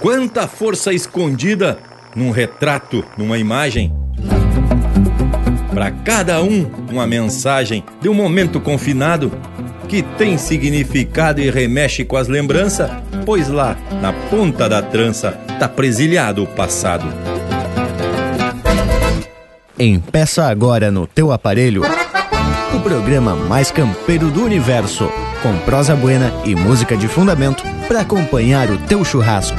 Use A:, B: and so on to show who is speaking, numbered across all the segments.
A: Quanta força escondida num retrato, numa imagem. Para cada um, uma mensagem de um momento confinado que tem significado e remexe com as lembranças, pois lá, na ponta da trança, tá presilhado o passado.
B: Empeça agora no teu aparelho o programa mais campeiro do universo, com prosa buena e música de fundamento para acompanhar o teu churrasco.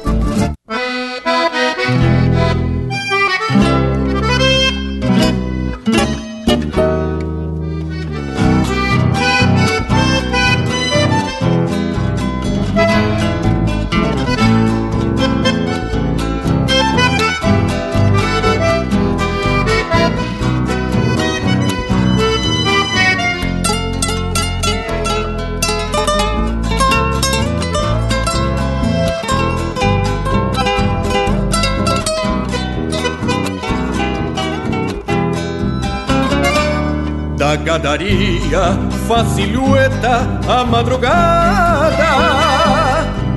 C: Gadaria faz silhueta a madrugada.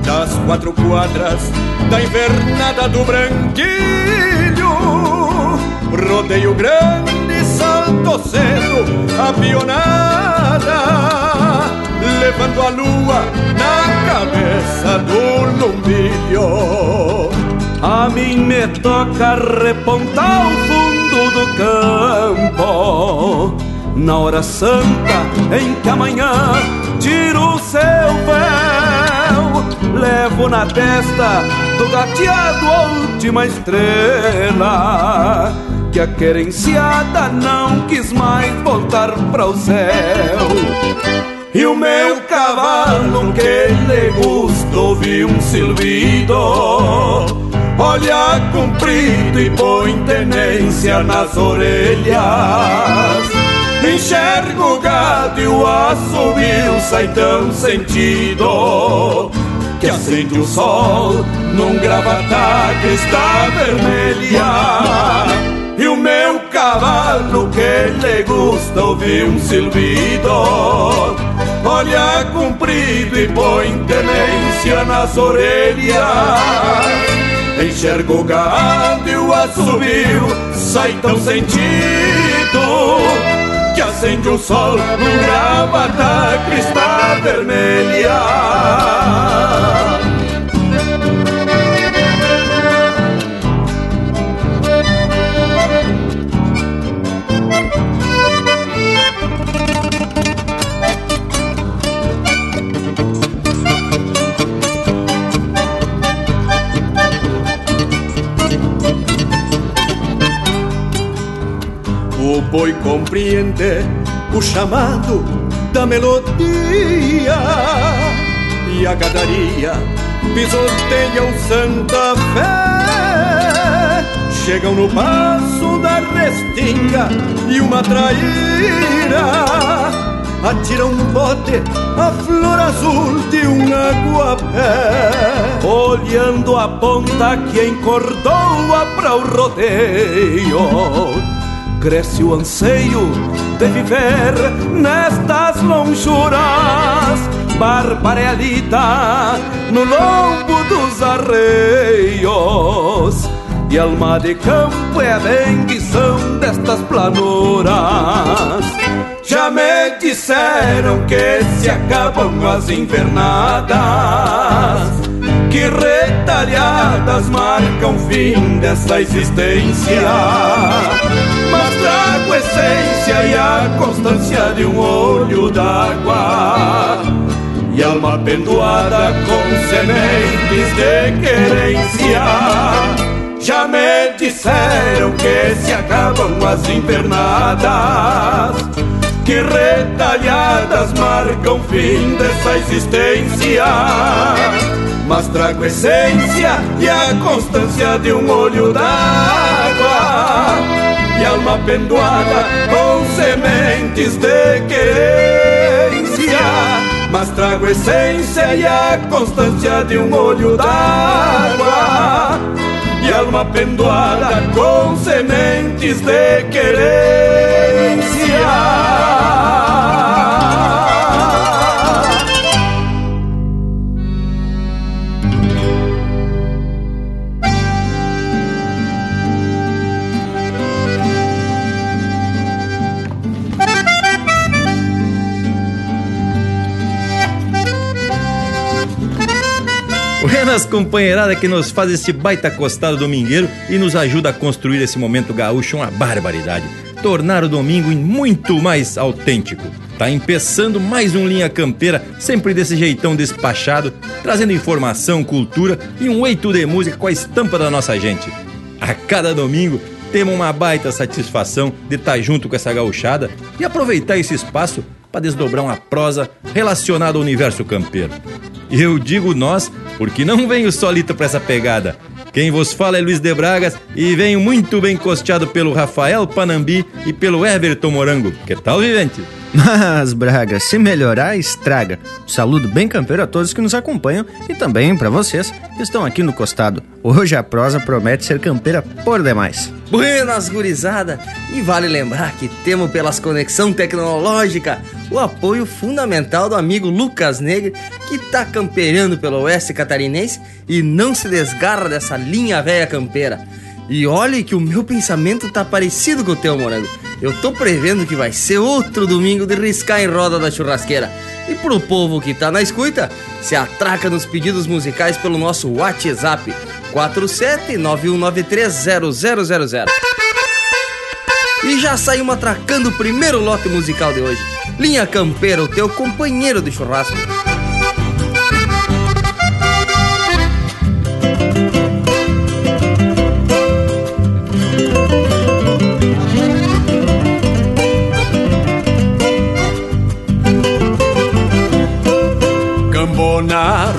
C: Das quatro quadras da invernada do branquilho rodeio grande salto cedo a pionada levando a lua na cabeça do lumbilho. A mim me toca repontar o fundo do campo na hora santa em que amanhã tiro o seu véu, levo na testa do gateado a última estrela, que a querenciada não quis mais voltar para o céu. E o meu cavalo que lhe gusta ouvir um silbido. Olha comprido e põe tenência nas orelhas Enxergo o gado e o assobio sai tão sentido Que acende o sol num gravata que está vermelha E o meu cavalo que lhe gusta ouvir um silbido Olha comprido e põe tenência nas orelhas. Enxergo o gado e o assobio sai tão sentido que acende o sol num gravata crista vermelha. Boi compreende o chamado da melodia e a gadaria o Santa Fé. Chegam no passo da restinga e uma traíra atira um bote a flor azul de um aguapé. Olhando a ponta que encordoa para o rodeio cresce o anseio de viver nestas lonjuras. Barbarealita no lombo dos arreios. E alma de campo é a bendição destas planuras. Já me disseram que se acabam as invernadas que retalhadas marcam o fim desta existência. Mas trago essência e a constância de um olho d'água. E alma pendoada com sementes de querência. Já me disseram que se acabam as invernadas que retalhadas marcam fim dessa existência mas trago essência e a constância de um olho d'água e alma pendoada com sementes de querência. Mas trago essência e a constância de um olho d'água alma pendoada com sementes de querência.
A: Buenas companheirada que nos faz esse baita costado domingueiro e nos ajuda a construir esse momento gaúcho uma barbaridade. Tornar o domingo muito mais autêntico. Tá empeçando mais um Linha Campeira, sempre desse jeitão despachado, trazendo informação, cultura e um eito de música com a estampa da nossa gente. A cada domingo temos uma baita satisfação de estar tá junto com essa gauchada e aproveitar esse espaço para desdobrar uma prosa relacionada ao universo campeiro. Eu digo nós, porque não venho solito para essa pegada. Quem vos fala é Luiz de Bragas e venho muito bem costeado pelo Rafael Panambi e pelo Everton Morango. Que tal, vivente?
B: Mas, Braga, se melhorar, estraga. saludo bem campeiro a todos que nos acompanham e também para vocês que estão aqui no costado. Hoje a prosa promete ser campeira por demais.
D: Buenas, gurizada! E vale lembrar que temos pelas conexão tecnológica o apoio fundamental do amigo Lucas Negre, que tá campeirando pelo oeste catarinense e não se desgarra dessa linha velha campeira. E olhe que o meu pensamento tá parecido com o teu, Morango. Eu tô prevendo que vai ser outro domingo de riscar em roda da churrasqueira. E pro povo que tá na escuta, se atraca nos pedidos musicais pelo nosso WhatsApp 47919300000. E já saímos atracando o primeiro lote musical de hoje. Linha Campeira, o teu companheiro de churrasco.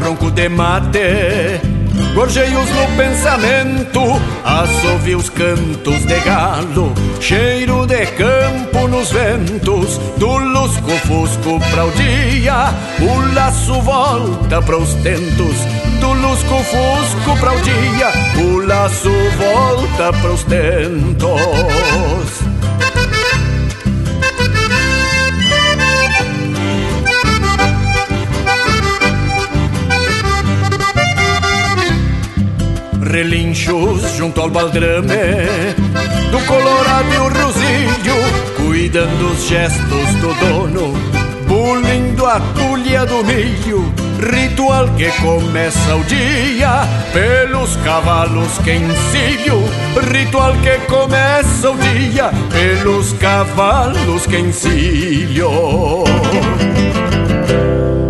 C: Ronco de mate. Gorjeios no pensamento, assovia os cantos de galo, cheiro de campo nos ventos, do lusco-fusco pra o dia, o laço volta para os tentos, do lusco-fusco pra o dia, o laço volta para os tentos. Relinchos junto ao baldrame Do colorado e o rosilho Cuidando os gestos do dono Bulindo a tulha do milho Ritual que começa o dia Pelos cavalos que encilho Ritual que começa o dia Pelos cavalos que encilho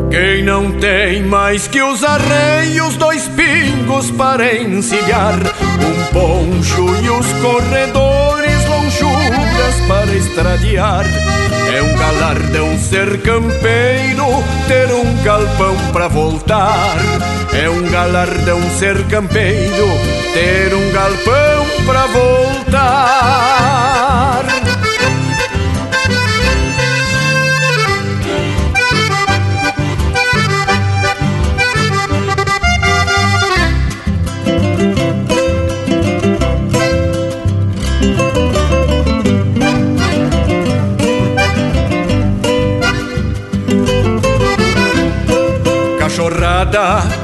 C: quem não tem mais que os arreios, dois pingos para encilhar, um poncho e os corredores, lonjuras para estradiar. É um galardão ser campeiro, ter um galpão para voltar. É um galardão ser campeiro, ter um galpão para voltar.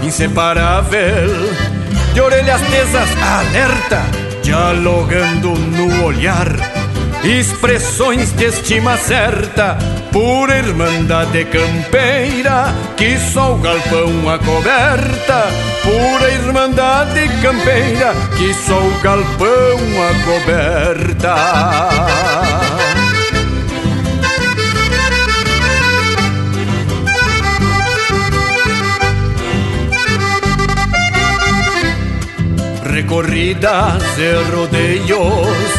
C: Inseparável, de orelhas tesas alerta, dialogando no olhar, expressões de estima certa, pura irmandade campeira, que só o galpão acoberta, pura irmandade campeira, que só o galpão acoberta. Recorridas e rodeios.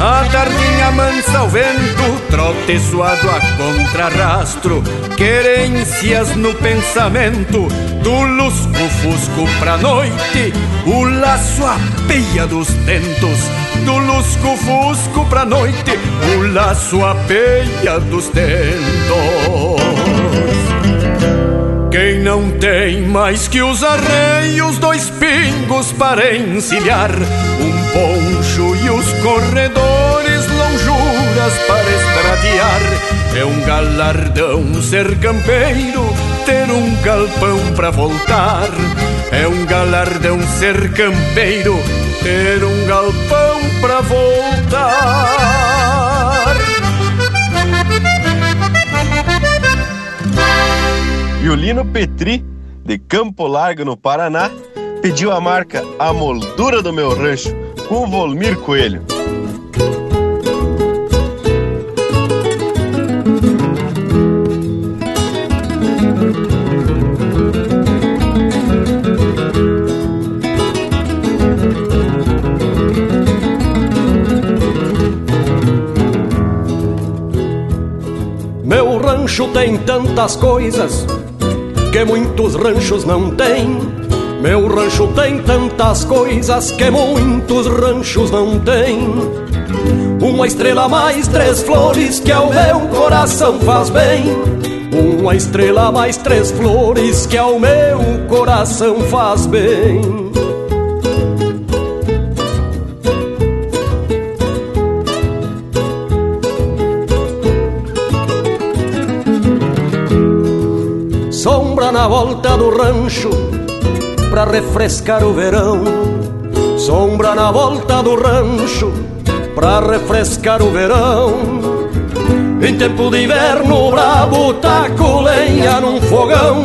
C: A tardinha mansa ao vento, trote suado a contrarrastro, querências no pensamento, do lusco-fusco pra noite, o laço a peia dos tentos, do lusco-fusco pra noite, o laço a peia dos tentos. Quem não tem mais que os arreios, dois pingos
E: para encilhar, um poncho e os corredores lonjuras para estradear. É um galardão ser campeiro, ter um galpão para voltar. É um galardão ser campeiro, ter um galpão para voltar.
F: Violino Petri, de Campo Largo, no Paraná, pediu a marca A Moldura do Meu Rancho, com Volmir Coelho.
E: Meu rancho tem tantas coisas que muitos ranchos não têm. Meu rancho tem tantas coisas que muitos ranchos não têm. Uma estrela mais três flores que ao meu coração faz bem. Uma estrela mais três flores que ao meu coração faz bem. Rancho pra refrescar o verão. Sombra na volta do rancho pra refrescar o verão. Em tempo de inverno brabo taco lenha num fogão.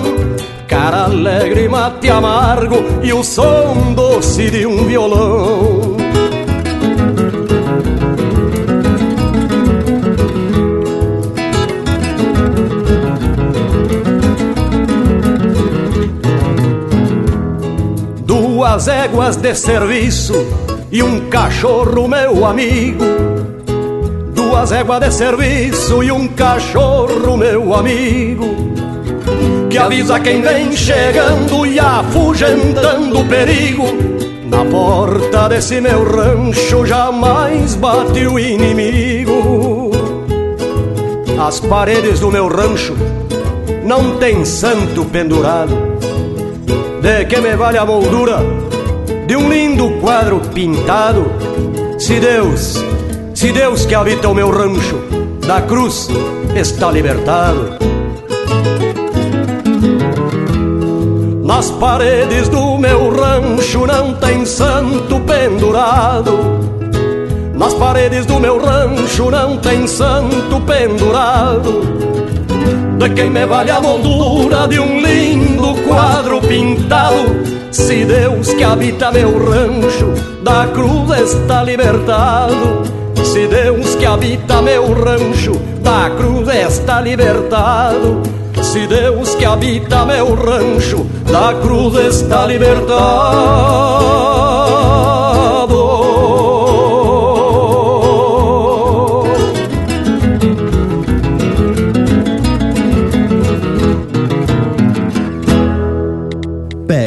E: Cara alegre, mate amargo e o som doce de um violão. Duas éguas de serviço e um cachorro, meu amigo. Duas éguas de serviço e um cachorro, meu amigo. Que avisa quem vem chegando e afugentando o perigo. Na porta desse meu rancho jamais bate o inimigo. As paredes do meu rancho não tem santo pendurado de que me vale a moldura de um lindo quadro pintado? Se Deus, se Deus que habita o meu rancho, da cruz está libertado. Nas paredes do meu rancho não tem santo pendurado. Nas paredes do meu rancho não tem santo pendurado de quem me vale a moldura de um lindo quadro pintado. Se Deus que habita meu rancho da cruz está libertado. Se Deus que habita meu rancho da cruz está libertado. Se Deus que habita meu rancho da cruz está libertado.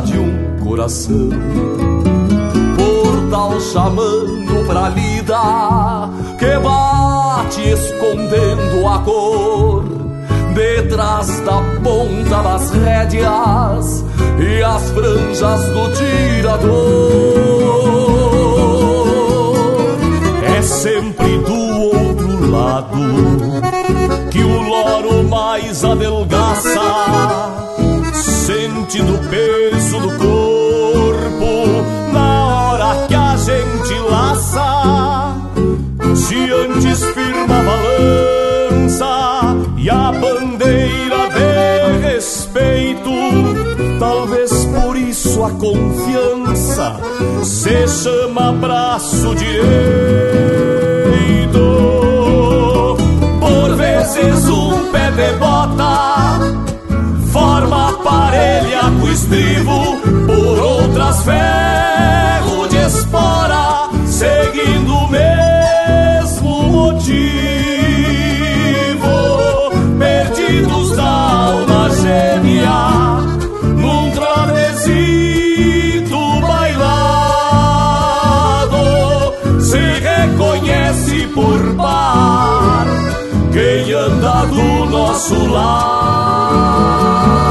G: De um coração. Portal chamando pra lida que bate escondendo a cor detrás da ponta das rédeas e as franjas do tirador. É sempre do outro lado que o loro mais adelgaça, sentindo o peso do corpo na hora que a gente laça. Se antes firma a balança e a bandeira de respeito, talvez por isso a confiança se chama braço direito. Por vezes um pé de bota com estribo, por outras ferro de espora, seguindo o mesmo motivo. Perdidos da alma gêmea, num travesito bailado, se reconhece por par quem anda do nosso lado.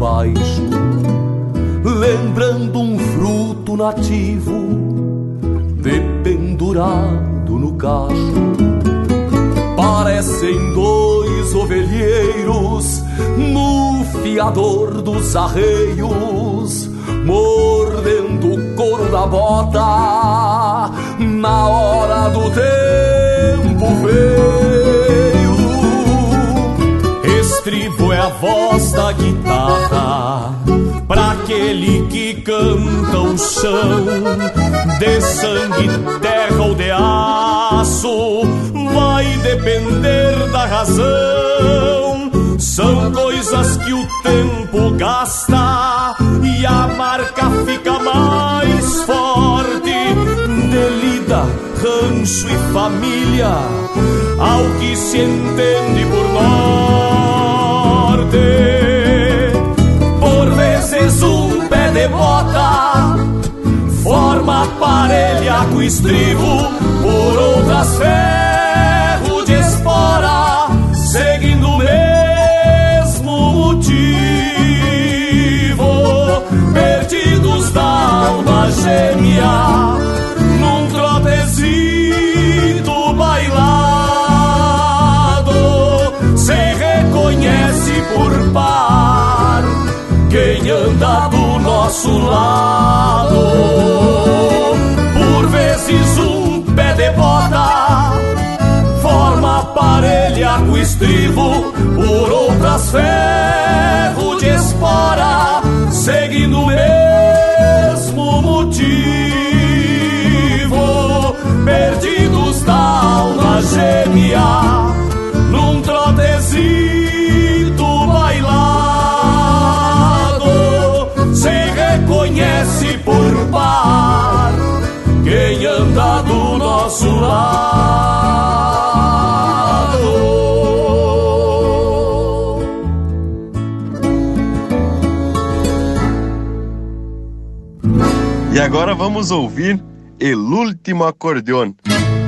G: Baixo, lembrando um fruto nativo, dependurado no cacho. Parecem dois ovelheiros no fiador dos arreios, mordendo o couro da bota na hora do tempo veio. É a voz da guitarra pra aquele que canta o chão de sangue, terra ou de aço, vai depender da razão. São coisas que o tempo gasta e a marca fica mais forte. Delida, rancho e família, ao que se entende por Por vezes um pé de bota forma parelha com estribo, por outras ferro de espora, seguindo o mesmo motivo. Perdidos da alma gêmea, reconhece por par quem anda do nosso lado. Por vezes um pé de bota forma parelha com estribo, por outras ferro de espora, seguindo o mesmo motivo. Perdidos da alma gêmea, lado.
H: E agora vamos ouvir El Último Acordeon,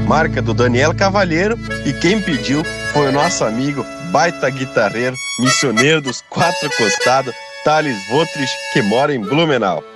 H: marca do Daniel Cavalheiro e quem pediu foi o nosso amigo, baita guitarreiro, missioneiro dos quatro costados, Thales Votrich, que mora em Blumenau.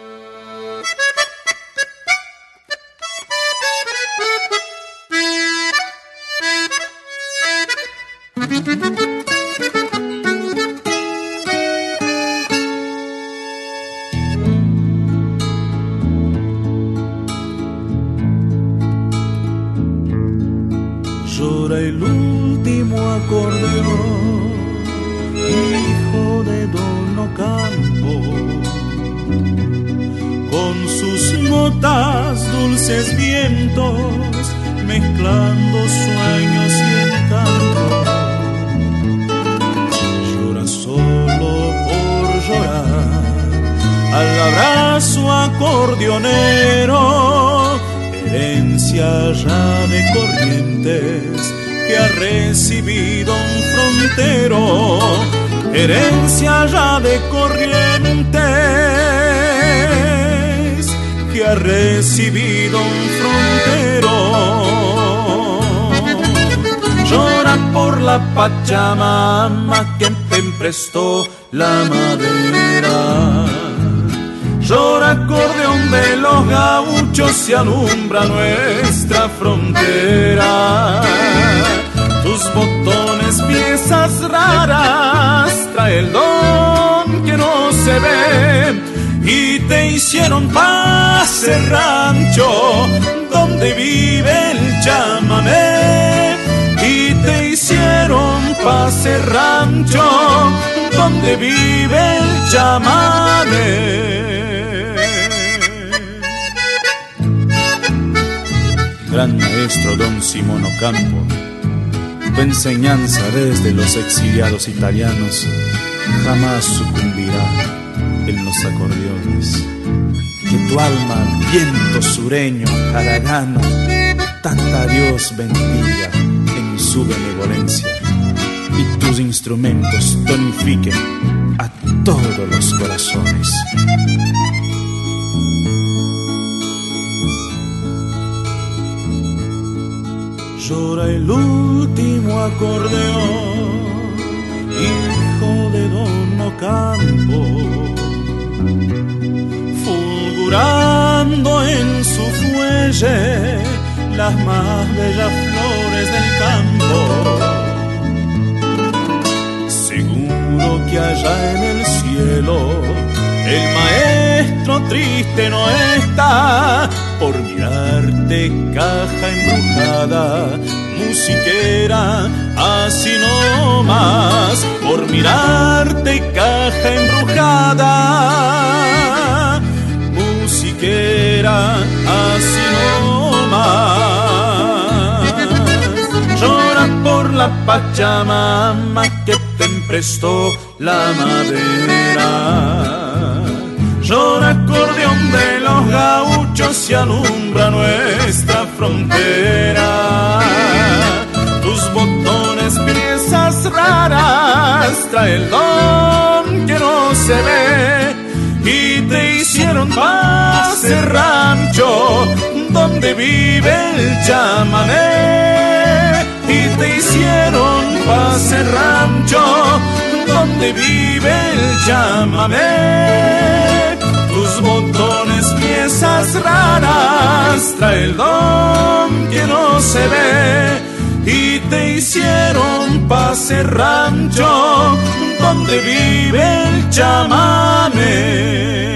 H: Donde vive el chamamé. Gran maestro Don Simón Ocampo, tu enseñanza desde los exiliados italianos jamás sucumbirá en los acordeones. Que tu alma, viento sureño, haragano, tanta Dios bendiga en su benevolencia y tus instrumentos tonifiquen a todos los corazones. Llora el último acordeón, hijo de Don Ocampo, fulgurando en su fuelle las más bellas flores del campo. Allá en el cielo el maestro triste no está por mirarte caja embrujada, musiquera, así no más, por mirarte caja embrujada, musiquera, así no más. Llora por la Pachamama que te emprestó la madera. Llora acordeón de los gauchos y alumbra nuestra frontera. Tus botones, piezas raras, trae el don que no se ve. Y te hicieron pase rancho donde vive el chamamé. Y te hicieron pase rancho donde vive el chamamé. Tus botones, piezas raras, trae el don que no se ve. Y te hicieron pase rancho donde vive el chamamé.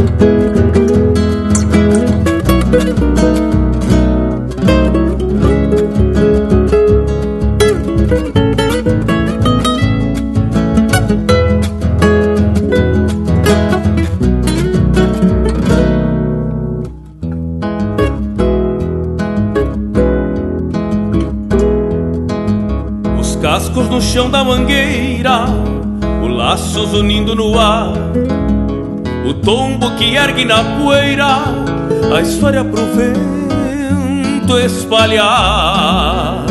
I: Unindo no ar, o tombo que ergue na poeira, a história pro vento espalhar.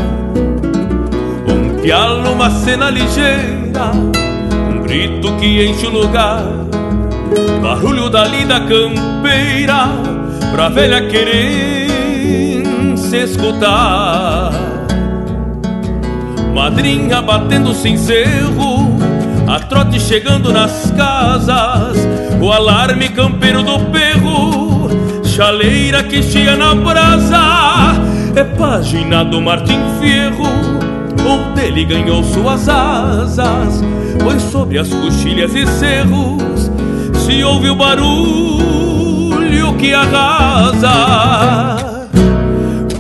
I: Um pialo, uma cena ligeira, um grito que enche o lugar, barulho da lida campeira, pra velha querer se escutar. Madrinha batendo sem cerro, a trote chegando nas casas, o alarme campeiro do perro, chaleira que chia na brasa, é página do Martim Fierro, ou dele ganhou suas asas, pois sobre as coxilhas e cerros se ouve o barulho que arrasa.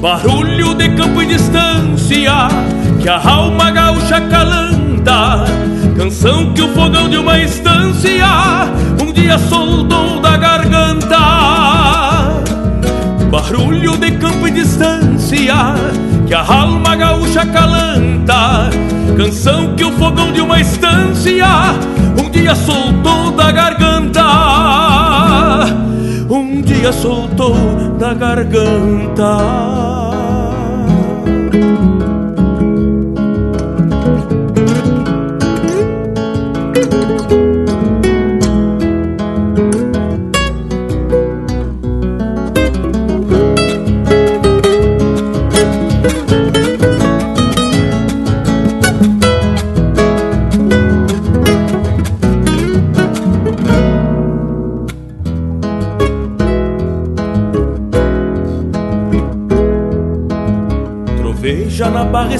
I: Barulho de campo e distância que a alma gaúcha Canção que o fogão de uma estância um dia soltou da garganta. Barulho de campo e distância que a alma gaúcha calanta. Canção que o fogão de uma estância um dia soltou da garganta. dia soltou da garganta.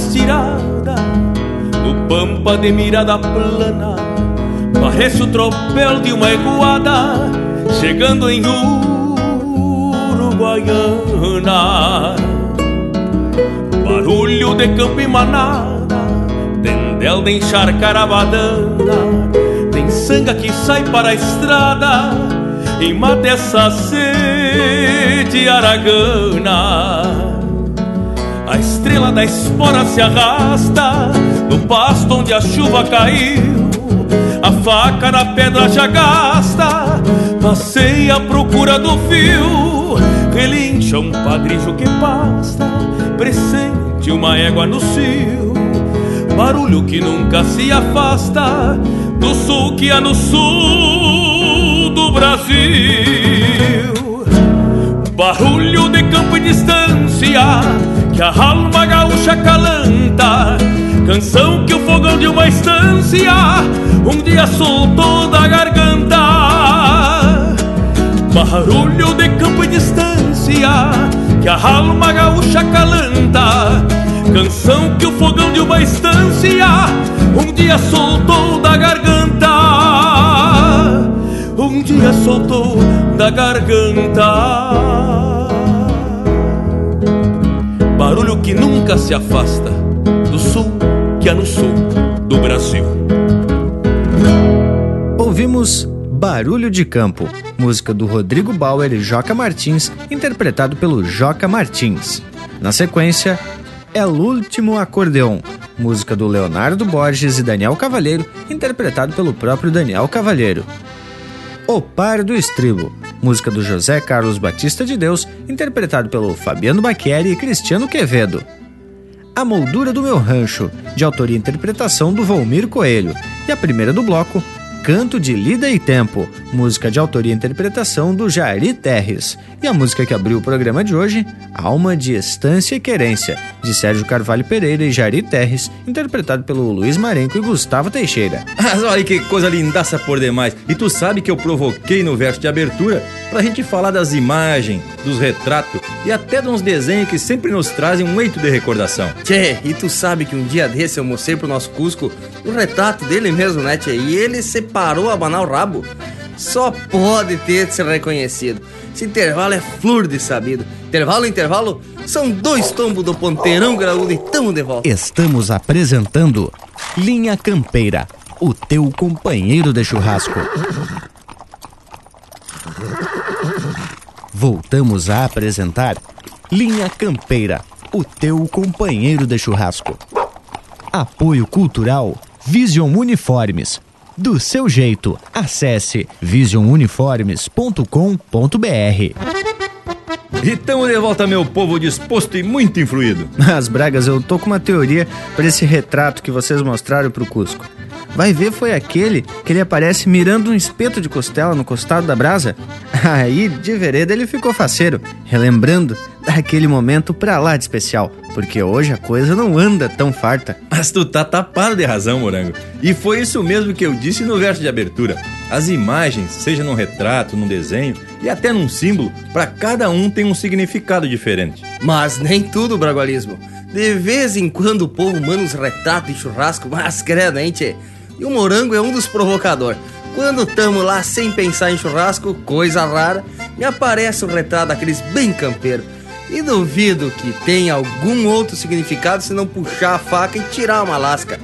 I: Estirada No pampa de mirada plana Parece o tropel de uma eguada Chegando em Uruguaiana. Barulho de campo e manada Tendel de encharcar a badana Tem sanga que sai para a estrada E mata essa sede aragana da espora se arrasta no pasto onde a chuva caiu. A faca na pedra já gasta, passei à procura do fio. Relincha um padrijo que pasta, presente uma égua no cio. Barulho que nunca se afasta do sul que há no sul do Brasil. Barulho de campo e distância que a alma gaúcha calanta, canção que o fogão de uma estância um dia soltou da garganta. Barulho de campo e distância, que a alma gaúcha calanta, canção que o fogão de uma estância um dia soltou da garganta. Um dia soltou da garganta barulho que nunca se afasta do sul que é no sul do Brasil.
B: Ouvimos Barulho de Campo, música do Rodrigo Bauer e Joca Martins, interpretado pelo Joca Martins. Na sequência, El Último Acordeon, música do Leonardo Borges e Daniel Cavalheiro, interpretado pelo próprio Daniel Cavalheiro. O Par do Estribo, música do José Carlos Batista de Deus, interpretado pelo Fabiano Baqueri e Cristiano Quevedo. A Moldura do Meu Rancho, de autoria e interpretação do Volmir Coelho, e a primeira do bloco, Canto de Lida e Tempo, música de autoria e interpretação do Jari Terres. E a música que abriu o programa de hoje, Alma de Estância e Querência, de Sérgio Carvalho Pereira e Jari Terres, interpretado pelo Luiz Marenco e Gustavo Teixeira.
A: Mas olha que coisa lindaça por demais. E tu sabe que eu provoquei no verso de abertura pra gente falar das imagens, dos retratos e até de uns desenhos que sempre nos trazem um eito de recordação.
D: Tchê, e tu sabe que um dia desse eu mostrei pro nosso Cusco o retrato dele mesmo, né, tchê? E ele se parou a abanar o rabo. Só pode ter se reconhecido. Esse intervalo é flor de sabido. Intervalo, intervalo, são dois tombos do ponteirão graúdo e tamo de volta.
B: Estamos apresentando Linha Campeira, o teu companheiro de churrasco. Voltamos a apresentar Linha Campeira, o teu companheiro de churrasco. Apoio Cultural Vision Uniformes do seu jeito. Acesse visionuniformes.com.br.
A: E tamo de volta, meu povo disposto e muito influído.
B: As Bragas, eu tô com uma teoria para esse retrato que vocês mostraram pro Cusco. Vai ver foi aquele que ele aparece mirando um espeto de costela no costado da brasa? Aí, de vereda, ele ficou faceiro, relembrando daquele momento pra lá de especial, porque hoje a coisa não anda tão farta.
A: Mas tu tá tapado de razão, Morango. E foi isso mesmo que eu disse no verso de abertura. As imagens, seja num retrato, num desenho e até num símbolo, para cada um tem um significado diferente.
D: Mas nem tudo, Bragualismo. De vez em quando o povo manda uns retratos de churrasco, mas credo, hein, tchê? E o morango é um dos provocadores. Quando tamo lá sem pensar em churrasco, coisa rara, me aparece um retrato daqueles bem campeiro. E duvido que tenha algum outro significado se não puxar a faca e tirar uma lasca.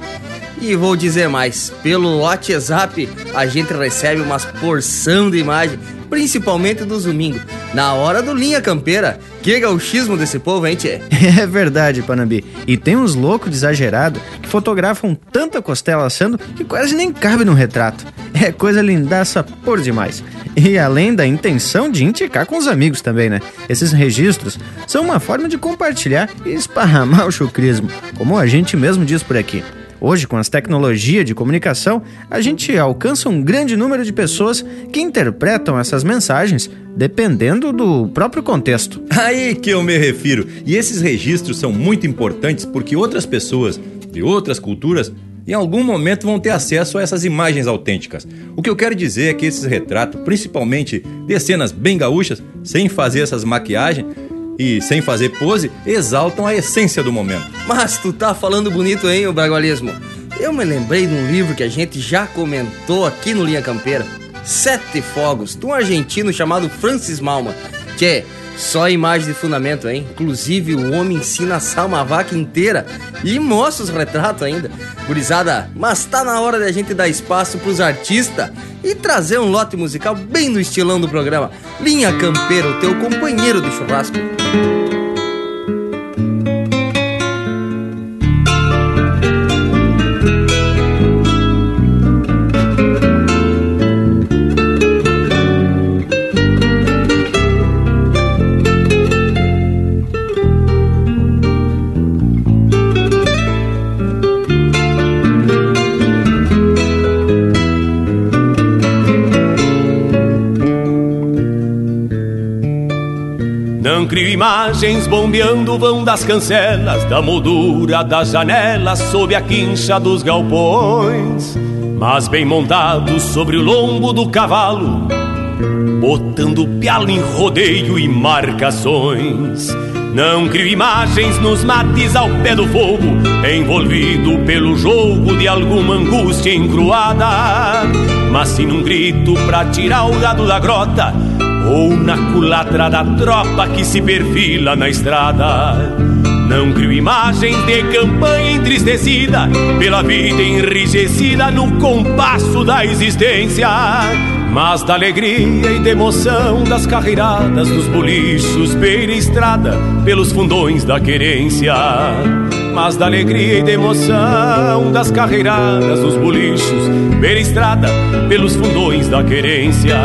D: E vou dizer mais, pelo WhatsApp a gente recebe umas porção de imagem, principalmente dos domingos, na hora do Linha Campeira. Que gauchismo desse povo, hein, tchê?
B: É verdade, Panambi. E tem uns loucos de exagerado que fotografam tanta costela assando que quase nem cabe no retrato. é coisa lindaça por demais. E além da intenção de indicar com os amigos também, né? Esses registros são uma forma de compartilhar e esparramar o chucrismo, como a gente mesmo diz por aqui. Hoje, com as tecnologias de comunicação, a gente alcança um grande número de pessoas que interpretam essas mensagens dependendo do próprio contexto.
A: Aí que eu me refiro. E esses registros são muito importantes porque outras pessoas de outras culturas em algum momento vão ter acesso a essas imagens autênticas. O que eu quero dizer é que esses retratos, principalmente de cenas bem gaúchas, sem fazer essas maquiagens, e sem fazer pose, exaltam a essência do momento.
D: Mas tu tá falando bonito, hein, o Bragualismo? Eu me lembrei de um livro que a gente já comentou aqui no Linha Campeira. Sete Fogos, de um argentino chamado Francis Malma, que é só imagem de fundamento, hein? Inclusive, o homem ensina a assar uma vaca inteira e mostra os retratos ainda. Gurizada, mas tá na hora da gente dar espaço pros artistas e trazer um lote musical bem no estilão do programa. Linha Campeira, o teu companheiro de churrasco.
J: Imagens bombeando vão das cancelas, da moldura das janelas sob a quincha dos galpões, mas bem montados sobre o lombo do cavalo, botando pialo em rodeio e marcações. Não crio imagens nos mates ao pé do fogo, envolvido pelo jogo de alguma angústia encruada, mas sim num grito pra tirar o gado da grota ou na culatra da tropa que se perfila na estrada. Não crio imagens de campanha entristecida pela vida enrijecida no compasso da existência, mas da alegria e da emoção das carreiradas dos bolichos beira estrada pelos fundões da querência mas da alegria e da emoção das carreiradas dos bolichos, beira estrada pelos fundões da querência.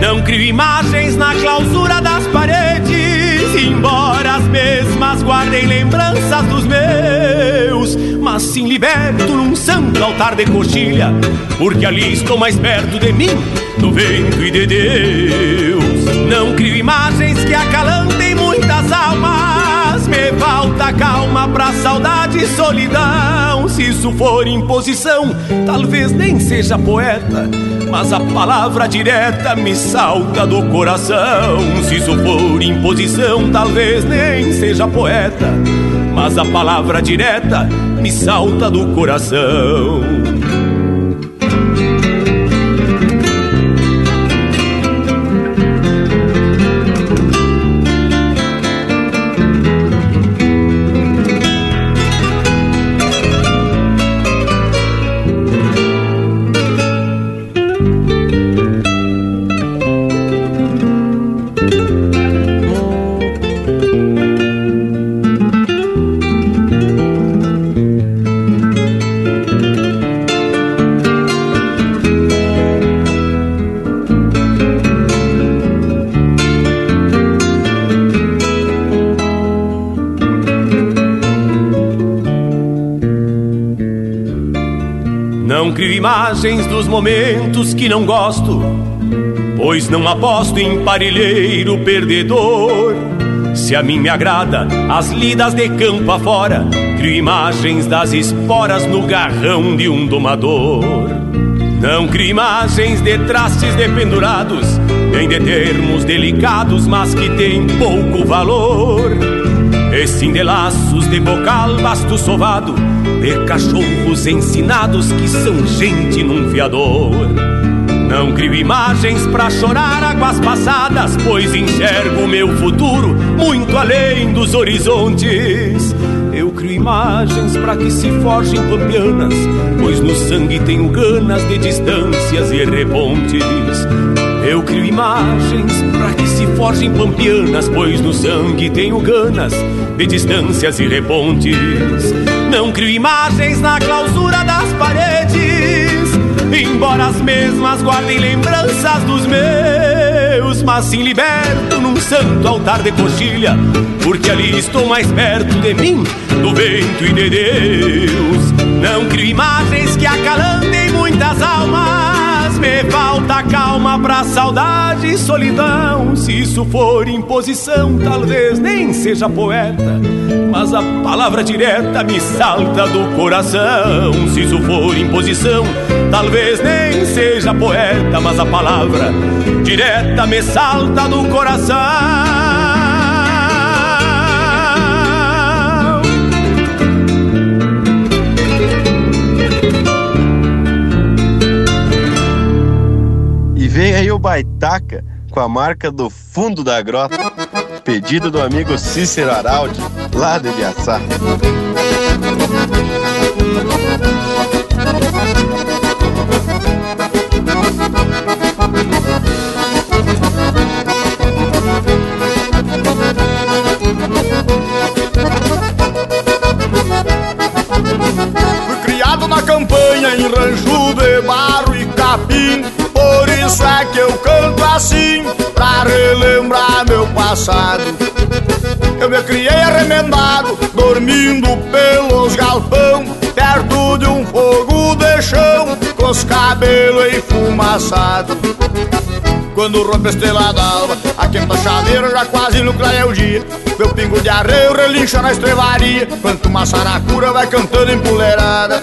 J: Não crio imagens na clausura das paredes, embora as mesmas guardem lembranças dos meus, mas sim liberto num santo altar de coxilha, porque ali estou mais perto de mim, do vento e de Deus. Não crio imagens calma pra saudade e solidão. Se isso for imposição, talvez nem seja poeta, mas a palavra direta me salta do coração. Se isso for imposição, talvez nem seja poeta, mas a palavra direta me salta do coração. Imagens dos momentos que não gosto, pois não aposto em parilheiro perdedor. Se a mim me agrada as lidas de campo afora, crio imagens das esporas no garrão de um domador. Não crio imagens de trastes dependurados, nem de termos delicados, mas que têm pouco valor. E sim de laços de bocal basto sovado, de cachorros ensinados que são gente num fiador. Não crio imagens para chorar águas passadas, pois enxergo meu futuro muito além dos horizontes. Eu crio imagens para que se forjem pampianas, pois no sangue tenho ganas de distâncias e repontes. Eu crio imagens para que se forjem pampianas, pois no sangue tenho ganas de distâncias e repontes. Não crio imagens na clausura das paredes, Embora as mesmas guardem lembranças dos meus Mas sim liberto num santo altar de coxilha Porque ali estou mais perto de mim, do vento e de Deus Não crio imagens que acalantem muitas almas Me falta calma pra saudade e solidão. Se isso for imposição, talvez nem seja poeta Mas a palavra direta me salta do coração. Se isso for imposição, talvez nem seja poeta Mas a palavra direta me salta do coração
F: Baitaca com a marca do fundo da grota, pedido do amigo Cícero Araldi, lá de Ibiaçá.
K: Fui criado na campanha em rancho de barro e capim que eu canto assim, pra relembrar meu passado. Eu me criei arremendado, dormindo pelos galpão, perto de um fogo de chão, com os cabelos enfumaçados. Quando rompe a estrela d'alva, a quinta chaveira já quase no clareia o dia. Meu pingo de arreio relincha na estrevaria, quanto uma saracura vai cantando empoleirada.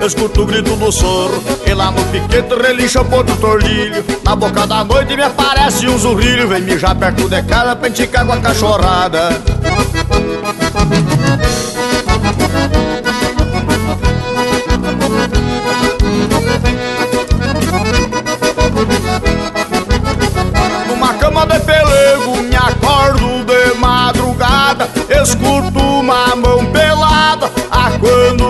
K: Escuto o grito do soro E lá no piquete relincha o ponto tordilho. Na boca da noite me aparece um zurrilho Vem mijar perto de casa pra enticar com a cachorrada. Numa cama de pelego me acordo de madrugada Escuto uma mão pelada Aquando no banhadal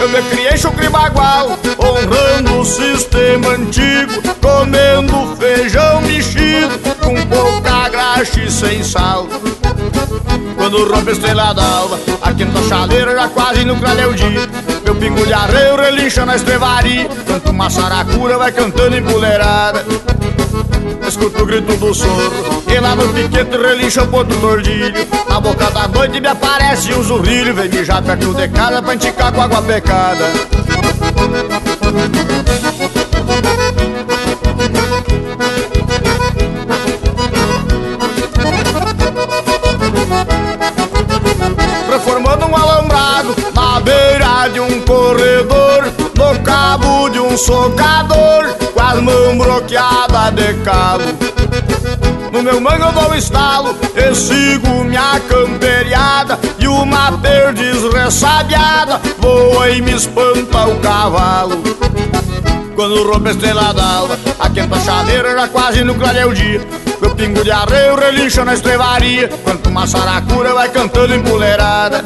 K: Eu me criei chucre bagual Honrando o sistema antigo Comendo feijão mexido Com pouca graxa e sem sal. Quando rompe a estrela d'alva A quinta chaleira já quase no é o dia Meu pingo de arreio relincha na estrevaria Quanto uma saracura vai cantando empoleirada Escuto o grito do soro E lá no piquete relincha o ponto tordilho. Na boca da noite me aparece um zurrilho Vem mijar perto de casa pra enticar com água pecada. Reformando um alambrado na beira de um corredor No cabo de um socador as mãos bloqueadas de calo No meu mango eu dou estalo E sigo minha camperiada. E uma perdiz ressabiada Voa e me espanta o cavalo. Quando rompe a estrela d'alva A quinta chaleira já quase no clareia o dia. Meu pingo de arreio relincha na estrevaria Quanto uma saracura vai cantando empoleirada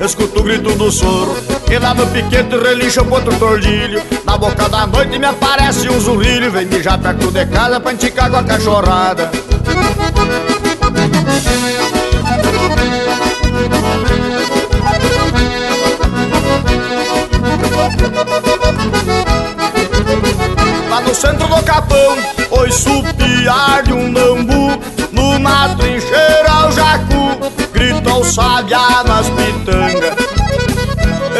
K: Escuto o grito do soro E lá no piquete relincha o ponto tordilho. Na boca da noite me aparece um zurrilho Vem mijar perto de casa pra enticar com a cachorrada No centro do capão, ouço piar de um nambu Numa trincheira o jacu, grita o sabiá nas pitangas.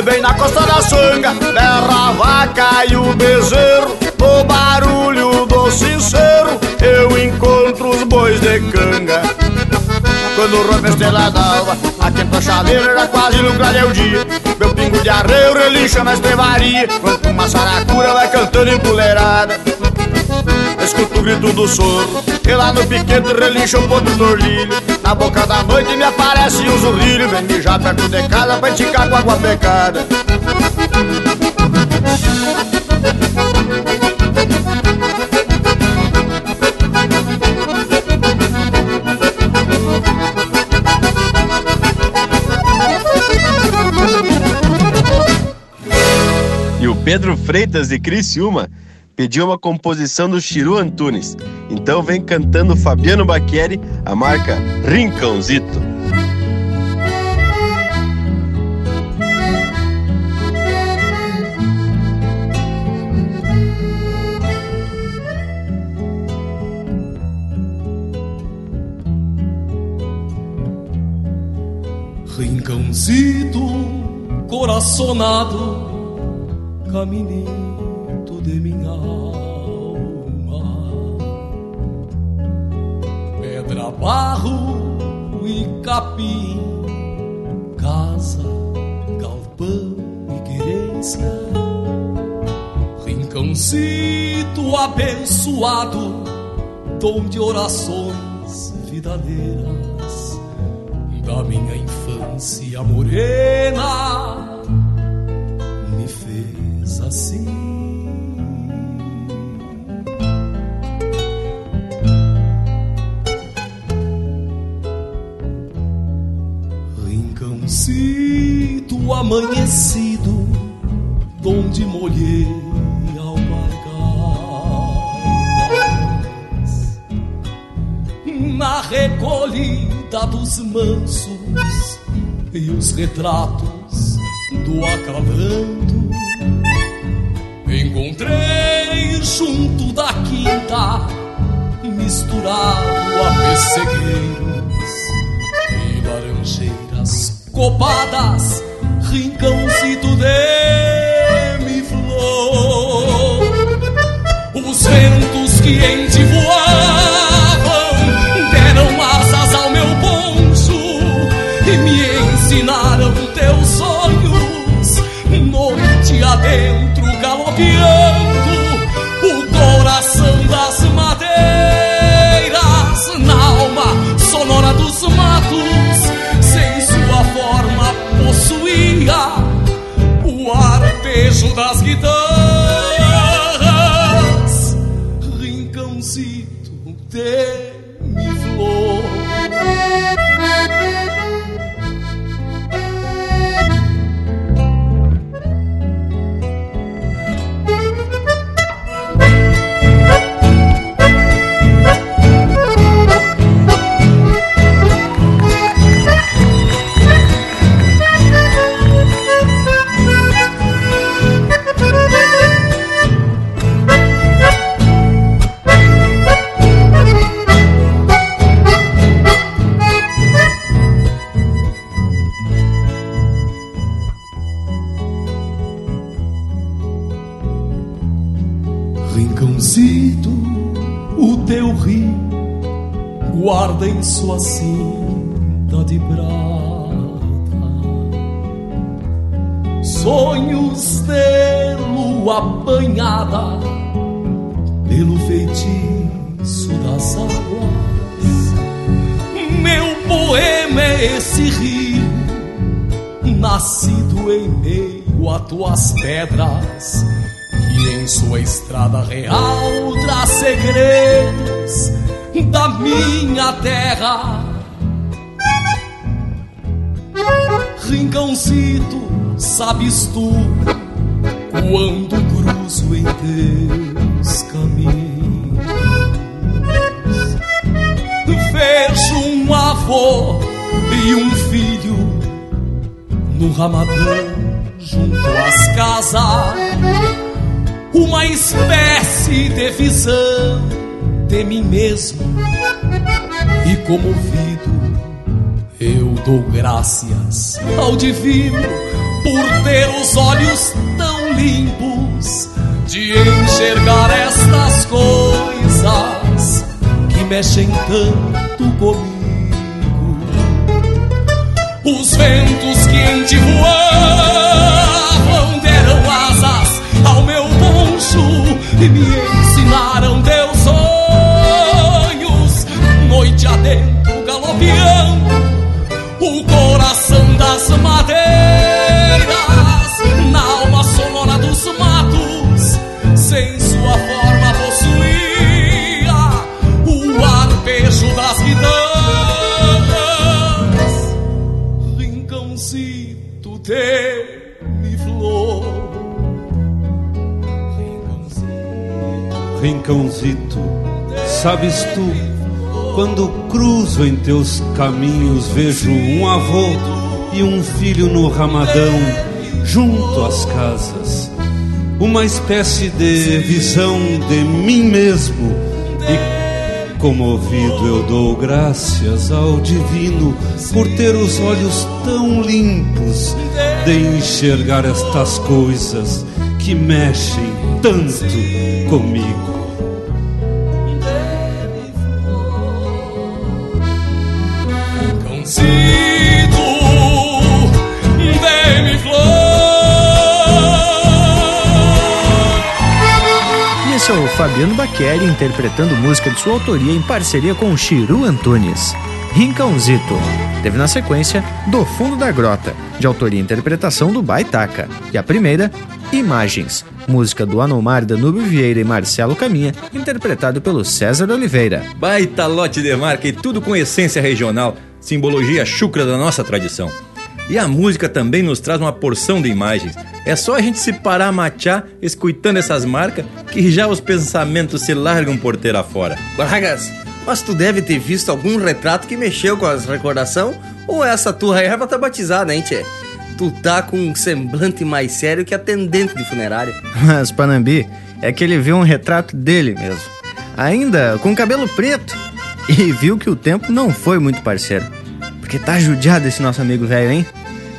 K: Bem na costa da sanga, berra a vaca e o bezerro No barulho do sincero, eu encontro os bois de canga. Quando rompe a estrela d'alva A quinta chaleira já quase no clareia o dia Meu pingo de arreio relincha na estrevaria saracura vai cantando empoleirada. Escuto o grito do soro E lá no piquete relincha o ponto tordilho Na boca da noite me aparece um zurrilho Vem mijar perto de casa pra enticar com água pecada
F: Pedro Freitas de Criciúma pediu uma composição do Chiru Antunes. Então vem cantando Fabiano Bacchieri, a marca Rincãozito.
G: Rincãozito, coraçonado caminito de minha alma. Pedra, barro e capim, casa, galpão e querência. Rincãozito abençoado, dom de orações vidadeiras da minha infância morena assim. Rincãozito amanhecido, donde molhei alpargatas na recolhida dos mansos e os retratos do acalando. Encontrei junto da quinta, misturado a pessegueiros e laranjeiras copadas, rincãozito de flor. Os ventos que em voavam quiero. Teu rio guarda em sua cinta de prata sonhos de lua banhada pelo feitiço das águas. Meu poema é esse rio, nascido em meio a tuas pedras em sua estrada real traz segredos da minha terra. Rincãozito, sabes tu quando cruzo em teus caminhos? Vejo um avô e um filho no ramadão junto às casas uma espécie de visão de mim mesmo. E comovido, eu dou graças ao divino por ter os olhos tão limpos de enxergar estas coisas que mexem tanto comigo. Os ventos que em ti voavam e me ensinaram teus sonhos. Noite adentro Rincãozito,
L: sabes tu, quando cruzo em teus caminhos, vejo um avô e um filho no ramadão, junto às casas. Uma espécie de visão de mim mesmo Comovido eu dou graças ao divino por ter os olhos tão limpos de enxergar estas coisas que mexem tanto comigo.
B: Fabiano Baqueri interpretando música de sua autoria em parceria com Chiru Antunes. Rincãozito. Teve na sequência Do Fundo da Grota, de autoria e interpretação do Baitaca. E a primeira, Imagens, música do Anomar Danúbio Vieira e Marcelo Caminha, interpretado pelo César Oliveira.
A: Baita lote de marca e tudo com essência regional, simbologia chucra da nossa tradição. E a música também nos traz uma porção de imagens. É só a gente se parar a machar, escutando essas marcas, que já os pensamentos se largam porteira fora.
D: Bragas, mas tu deve ter visto algum retrato que mexeu com as recordação? Ou essa tua erva tá batizada, hein, tchê? Tu tá com um semblante mais sério que atendente de funerária.
B: Mas, Panambi, é que ele viu um retrato dele mesmo. Ainda com cabelo preto. E viu que o tempo não foi muito parceiro. Porque tá judiado esse nosso amigo velho, hein?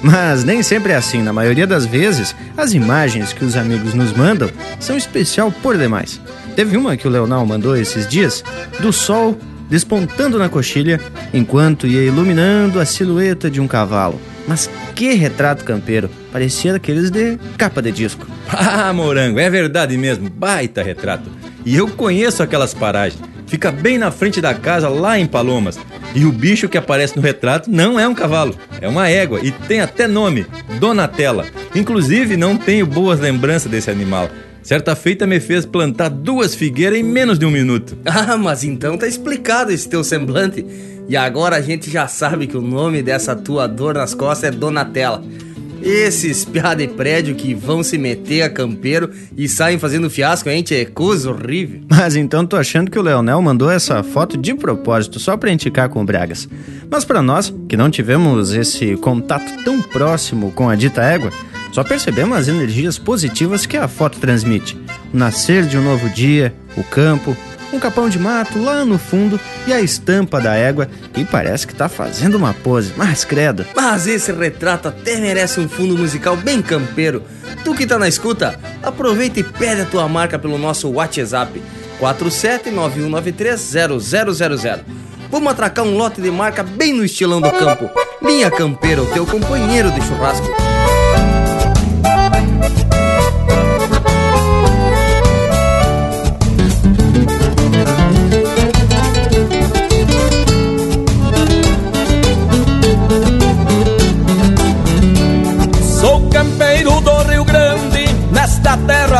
B: Mas nem sempre é assim. Na maioria das vezes, as imagens que os amigos nos mandam são especial por demais. Teve uma que o Leonel mandou esses dias do sol despontando na coxilha enquanto ia iluminando a silhueta de um cavalo. Mas que retrato campeiro! Parecia daqueles de capa de disco.
A: Ah, morango, é verdade mesmo, baita retrato. E eu conheço aquelas paragens. Fica bem na frente da casa, lá em Palomas. E o bicho que aparece no retrato não é um cavalo, é uma égua e tem até nome, Donatella. Inclusive, não tenho boas lembranças desse animal. Certa feita me fez plantar duas figueiras em menos de um minuto.
D: Ah, mas então tá explicado esse teu semblante. E agora a gente já sabe que o nome dessa tua dor nas costas é Donatella. Esses piá de prédio que vão se meter a campeiro e saem fazendo fiasco, hein? É coisa horrível.
B: Mas então tô achando que o Leonel mandou essa foto de propósito, só pra indicar com o Bragas. Mas para nós, que não tivemos esse contato tão próximo com a dita égua, só percebemos as energias positivas que a foto transmite. O nascer de um novo dia, o campo, um capão de mato lá no fundo e a estampa da égua que parece que tá fazendo uma pose, mas credo.
D: Mas esse retrato até merece um fundo musical bem campeiro. Tu que tá na escuta, aproveita e pede a tua marca pelo nosso WhatsApp 4791930000. Vamos atracar um lote de marca bem no estilão do campo. Linha Campeira, o teu companheiro de churrasco.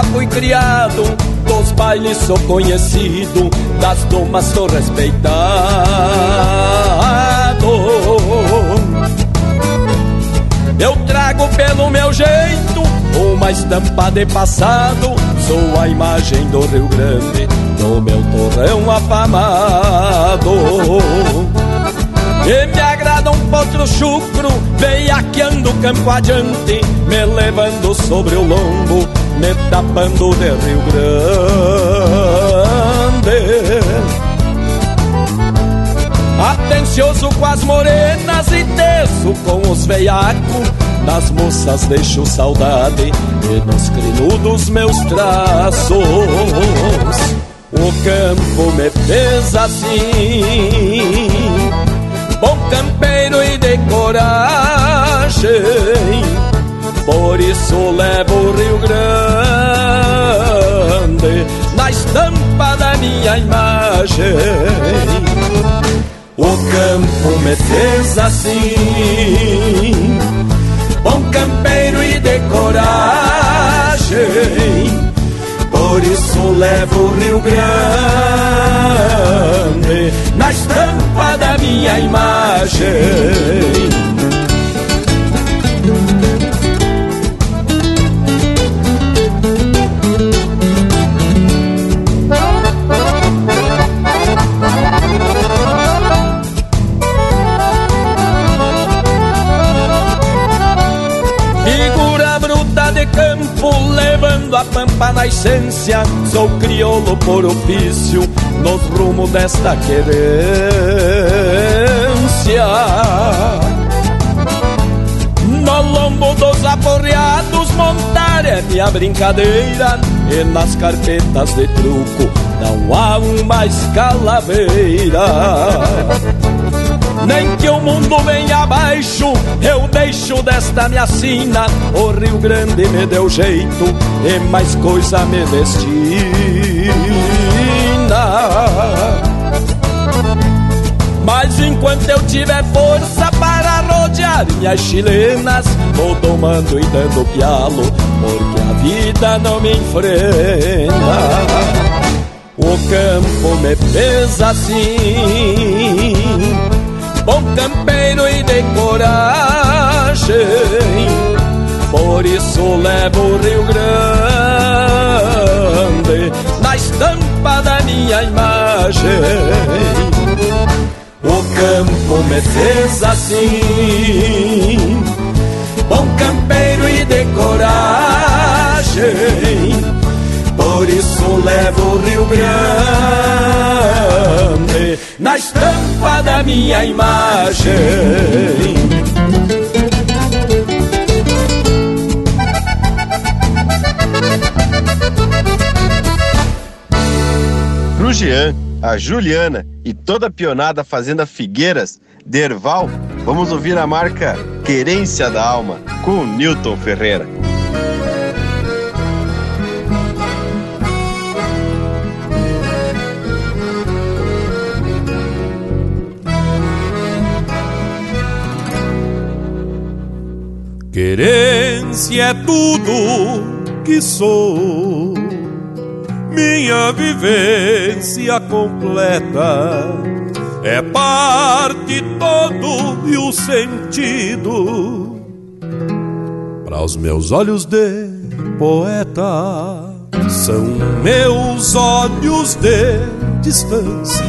I: Fui criado. Dos bailes sou conhecido, das domas sou respeitado. Eu trago pelo meu jeito uma estampa de passado. Sou a imagem do Rio Grande, no meu torrão afamado. E me potro chucro, veiaqueando campo adiante, me levando sobre o lombo, me tapando de Rio Grande. Atencioso com as morenas e teso com os veiacos, nas moças deixo saudade e nos crinudos meus traços. O campo me fez assim bom campeiro e de coragem. Por isso levo o Rio Grande na estampa da minha imagem. O campo me fez assim, bom campeiro e de coragem. Por isso levo o Rio Grande na estampa da minha imagem. Campo, levando a pampa na essência. Sou crioulo por ofício,
C: nos rumos desta querência. No lombo dos aporreados montar é minha brincadeira E nas carpetas de truco não há uma escalaveira nem que o mundo venha abaixo, eu deixo desta minha sina. O Rio Grande me deu jeito e mais coisa me destina. Mas enquanto eu tiver força para rodear minhas chilenas, vou tomando e dando pialo, porque a vida não me enfrena. O campo me pesa assim bom campeiro e de coragem. Por isso levo o Rio Grande na estampa da minha imagem. O campo me fez assim, bom campeiro e de coragem por isso levo o Rio Grande na estampa da minha imagem.
F: Pro Jean, a Juliana e toda a pionada Fazenda Figueiras, Derval, vamos ouvir a marca Querência da Alma com Newton Ferreira.
C: Querência é tudo que sou, minha vivência completa é parte todo e o sentido. Para os meus olhos de poeta são meus olhos de distâncias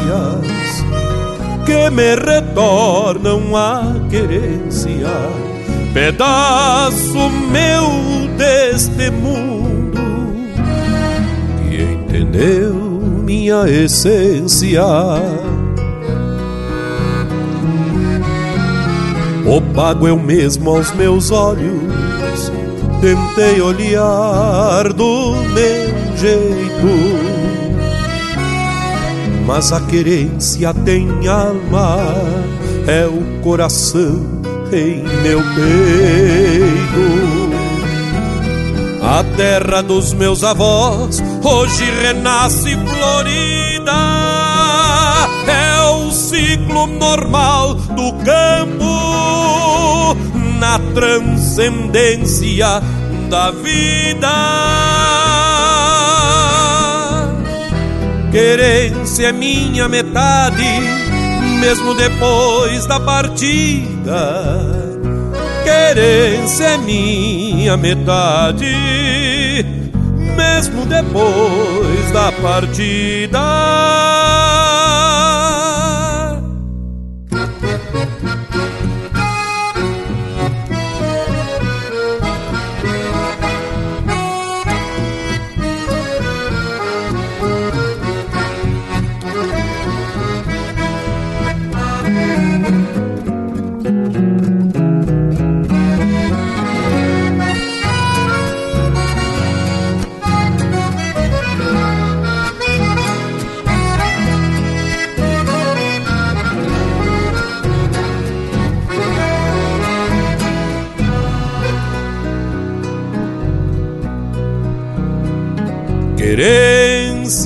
C: que me retornam a querência pedaço meu deste mundo que entendeu minha essência. O pago eu mesmo aos meus olhos, tentei olhar do meu jeito. Mas a querência tem alma, é o coração em meu peito. A terra dos meus avós hoje renasce florida. É o ciclo normal do campo na transcendência da vida. Querência é minha metade mesmo depois da partida. Querência é minha metade, mesmo depois da partida.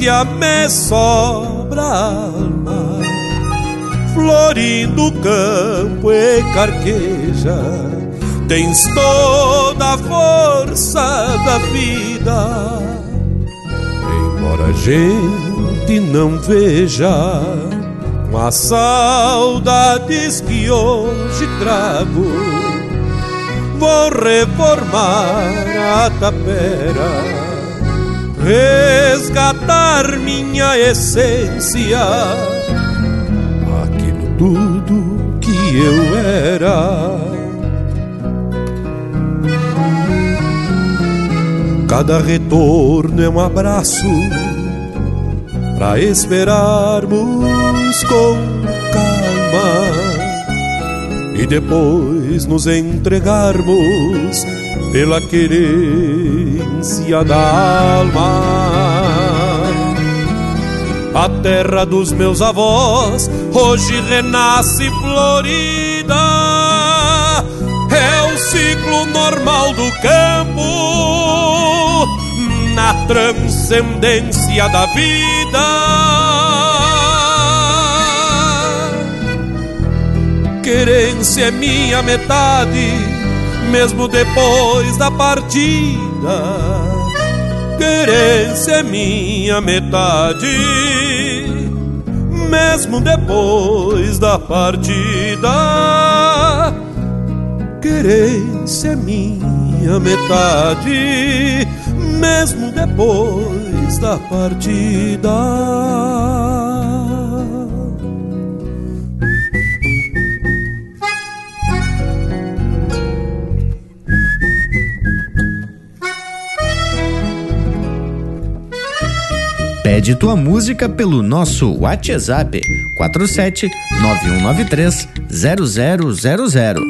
C: Querência me sobra alma, florindo campo e carqueja, tens toda a força da vida. Embora a gente não veja com as saudades que hoje trago, vou reformar a tapera resgatar minha essência, aquilo tudo que eu era. Cada retorno é um abraço
I: pra esperarmos com calma e depois nos entregarmos pela querência da alma. A terra dos meus avós hoje renasce florida. É o ciclo normal do campo na transcendência da vida. Querência é minha metade mesmo depois da partida. Querência é minha metade, mesmo depois da partida. Querência é minha metade, mesmo depois da partida.
B: Pede tua música pelo nosso WhatsApp 47 9193 0000.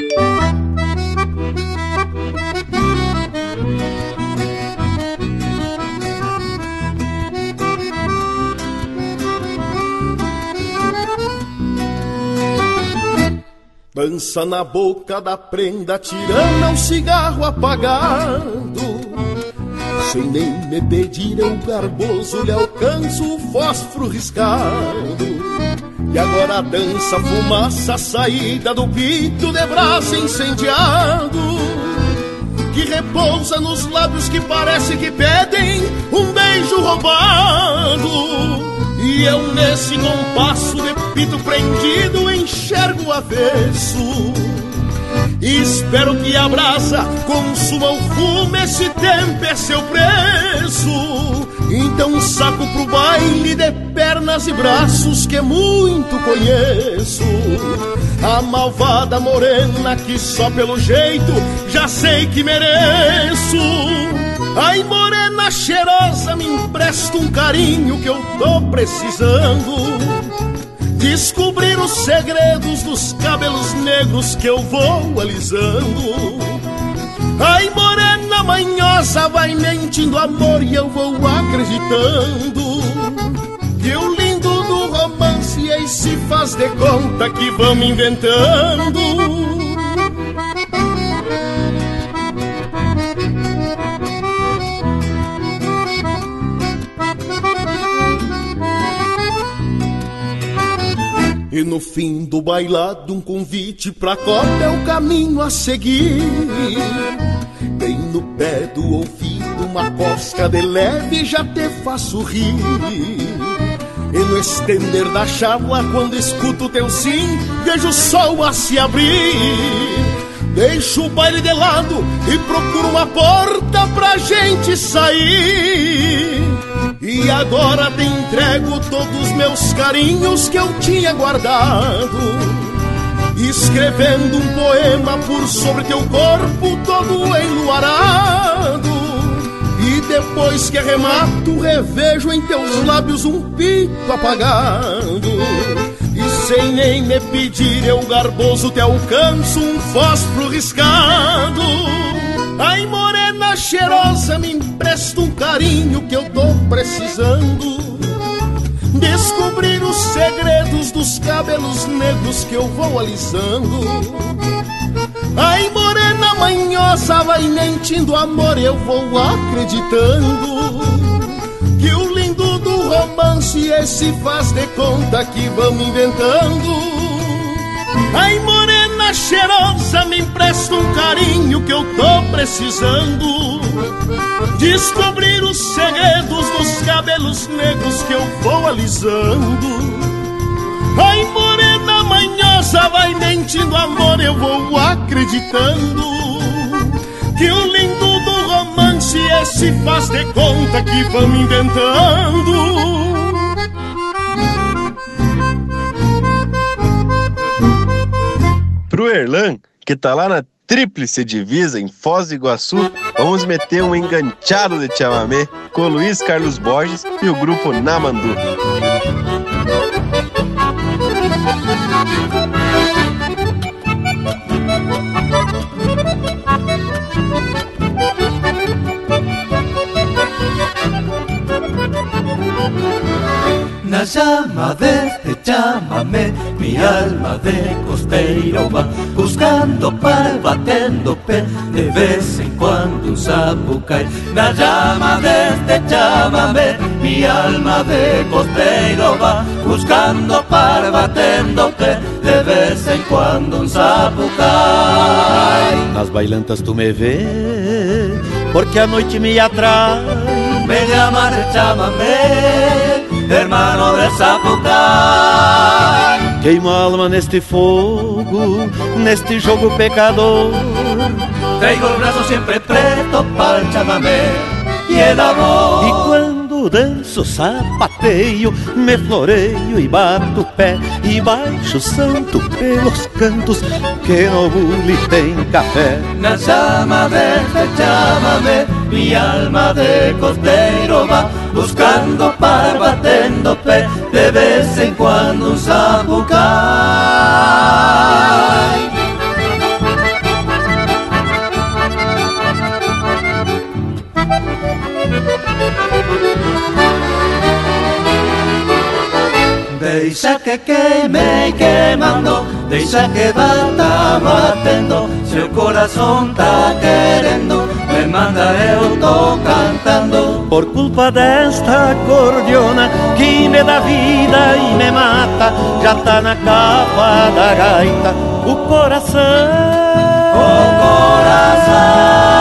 M: Dança na boca da prenda, tirando um cigarro apagado sem nem me pedir eu garboso lhe alcanço o fósforo riscado. E agora dança fumaça saída do pito de braço incendiado Que repousa nos lábios que parece que pedem um beijo roubado. E eu nesse compasso de pito prendido enxergo o avesso. Espero que a brasa consuma o fumo, esse tempo é seu preço. Então saco pro baile de pernas e braços que muito conheço. A malvada morena que só pelo jeito já sei que mereço. Ai, morena cheirosa, me empresta um carinho que eu tô precisando. Descobrir os segredos dos cabelos negros que eu vou alisando. Ai, morena manhosa, vai mentindo amor e eu vou acreditando. Que o lindo do romance aí se faz de conta que vamos inventando. E no fim do bailado, um convite pra copa é o caminho a seguir. Pé do ouvido, uma cosca de leve já te faço rir. E no estender da chábua, quando escuto teu sim, vejo o sol a se abrir. Deixo o baile de lado e procuro uma porta pra gente sair. E agora te entrego todos os meus carinhos que eu tinha guardado. Escrevendo um poema por sobre teu corpo todo enluarado. E depois que arremato, revejo em teus lábios um pito apagado. E sem nem me pedir, eu garboso te alcanço um fósforo riscado. Ai, morena cheirosa, me empresta um carinho que eu tô precisando. Descobrir os segredos dos cabelos negros que eu vou alisando. Ai, morena manhosa, vai mentindo amor, eu vou acreditando. Que o lindo do romance esse faz de conta que vamos inventando. Ai, morena cheirosa, me empresta um carinho que eu tô precisando. Descobrir os segredos dos cabelos negros que eu vou alisando. Ai, morena manhosa, vai mentindo amor, eu vou acreditando. Que o lindo do romance esse faz de conta que vamos inventando.
F: Pro Erlan, que tá lá na tríplice divisa em Foz do Iguaçu, vamos meter um enganchado de chamamé com Luiz Carlos Borges e o grupo Namandu.
N: Na llama de este llámame, mi alma de costeiro va buscando par, batendo pé, de vez en cuando un sapo cae. Na llama de este llámame, mi alma de costeiro va buscando par, batendo pé, de vez en cuando un sapo cae.
O: Nas bailantas tu me vê, porque a noite me atrai.
N: Me llaman el chamamé, hermano del Sapucay.
O: Queimo a alma neste fogo, neste jogo pecador.
N: Traigo el brazo siempre preto para el chamamé y el amor.
O: E quando danço, sapateio, me floreio e bato o pé e baixo santo pelos cantos que no bule tem café.
N: Na llama de este chamamé, mi alma de costeiro va buscando para batendo pé, de vez en cuando un sapucay. Deixa que queme y quemando, deixa que bata batendo. Si el corazón está querendo, me manda eu tô cantando.
O: Por culpa desta acordeona que me dá vida e me mata, já tá na capa da gaita o coração.
N: O coração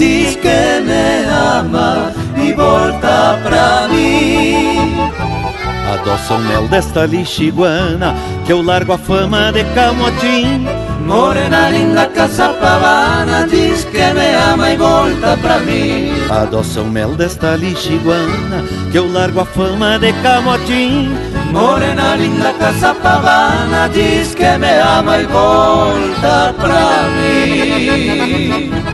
N: diz que me ama e volta pra mim.
O: Adoça o mel desta lixiguana que eu largo a fama de camotim.
N: Morena linda, casa pavana, diz que me ama e volta pra mim.
O: Adoça o mel desta lixiguana que eu largo a fama de camotim.
N: Morena linda, casa pavana, diz que me ama e volta pra mim.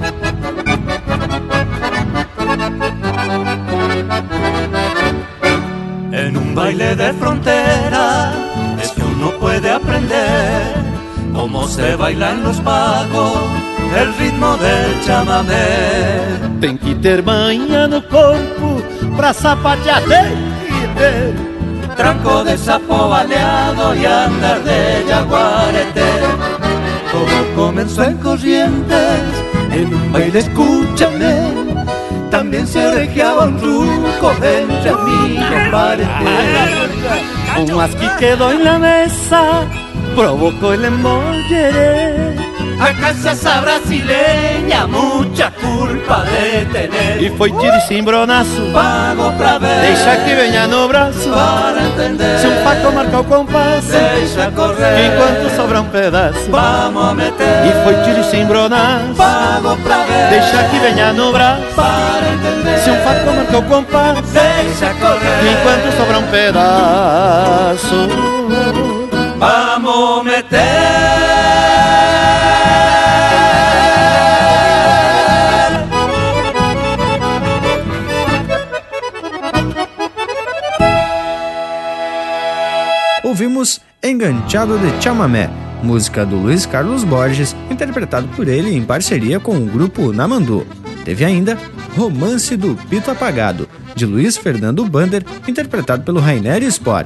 N: Baile de frontera es que uno puede aprender cómo se bailan los pagos, el ritmo del chamamé.
O: Tem que ter manha no corpo pra sapatear
N: Tranco de sapo baleado y andar de jaguarete. Todo comenzó en Corrientes, en un baile escúchame. También se regiaba un ruco entre amigos parete.
O: Un asqui quedó en la mesa, provocó el embollere.
N: Acá esa brasileña, mucha culpa de tener.
O: E foi tiro e cimbronaço
N: Pago pra ver.
O: Deixa que venha no braço
N: Para entender.
O: Se um faco marca o compasso
N: Deixa correr.
O: Enquanto sobra um pedaço
N: Vamos a meter.
O: E foi tiro e cimbronaço
N: Pago pra ver.
O: Deixa que venha no braço
N: Para entender.
O: Se um faco marca o compasso
N: Deixa correr.
O: Enquanto sobra um pedaço
N: Vamos meter.
B: Enganchado de Chamamé, música do Luiz Carlos Borges, interpretado por ele em parceria com o grupo Namandu. Teve ainda Romance do Pito Apagado, de Luiz Fernando Bander, interpretado pelo Rainer Spor.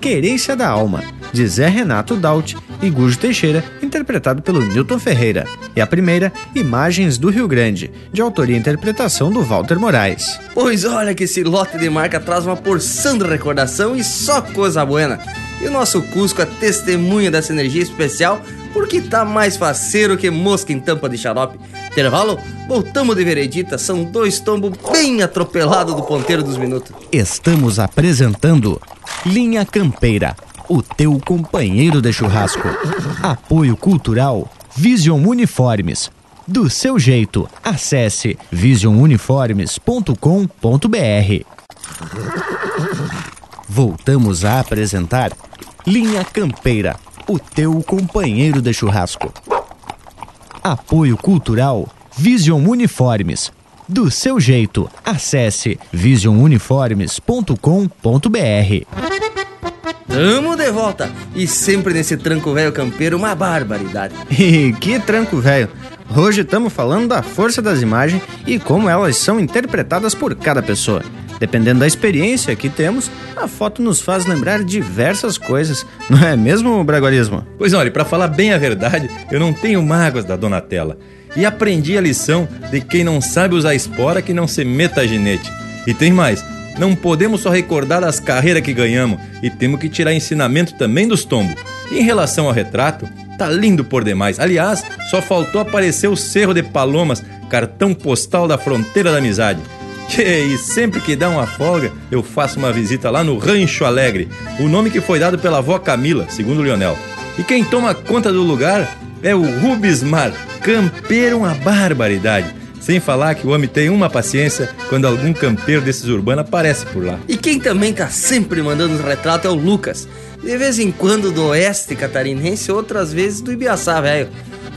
B: Querência da Alma, de Zé Renato Daut e Gujo Teixeira, interpretado pelo Newton Ferreira. E a primeira, Imagens do Rio Grande, de autoria e interpretação do Walter Moraes.
D: Pois olha que esse lote de marca traz uma porção de recordação e só coisa buena. E o nosso Cusco é testemunha dessa energia especial porque tá mais faceiro que mosca em tampa de xarope. Intervalo, voltamos de veredita, são dois tombos bem atropelados do ponteiro dos minutos.
P: Estamos apresentando Linha Campeira, o teu companheiro de churrasco. Apoio Cultural Vision Uniformes. Do seu jeito, acesse visionuniformes.com.br. Voltamos a apresentar Linha Campeira, o teu companheiro de churrasco. Apoio Cultural Vision Uniformes. Do seu jeito, acesse visionuniformes.com.br.
D: Tamo de volta e sempre nesse tranco velho campeiro uma barbaridade.
B: E que tranco velho! Hoje estamos falando da força das imagens e como elas são interpretadas por cada pessoa. Dependendo da experiência que temos, a foto nos faz lembrar diversas coisas, não é mesmo, Bragualismo?
A: Pois olha, para falar bem a verdade, eu não tenho mágoas da Donatella. E aprendi a lição de quem não sabe usar espora que não se meta a ginete. E tem mais, não podemos só recordar das carreiras que ganhamos e temos que tirar ensinamento também dos tombos. E em relação ao retrato, tá lindo por demais. Aliás, só faltou aparecer o Cerro de Palomas, cartão postal da fronteira da amizade. E sempre que dá uma folga, eu faço uma visita lá no Rancho Alegre, o nome que foi dado pela avó Camila, segundo Lionel. E quem toma conta do lugar é o Rubismar, campeiro uma barbaridade. Sem falar que o homem tem uma paciência quando algum campeiro desses urbanos aparece por lá.
D: E quem também tá sempre mandando os retratos é o Lucas. De vez em quando do oeste catarinense, outras vezes do Ibiaçá, velho.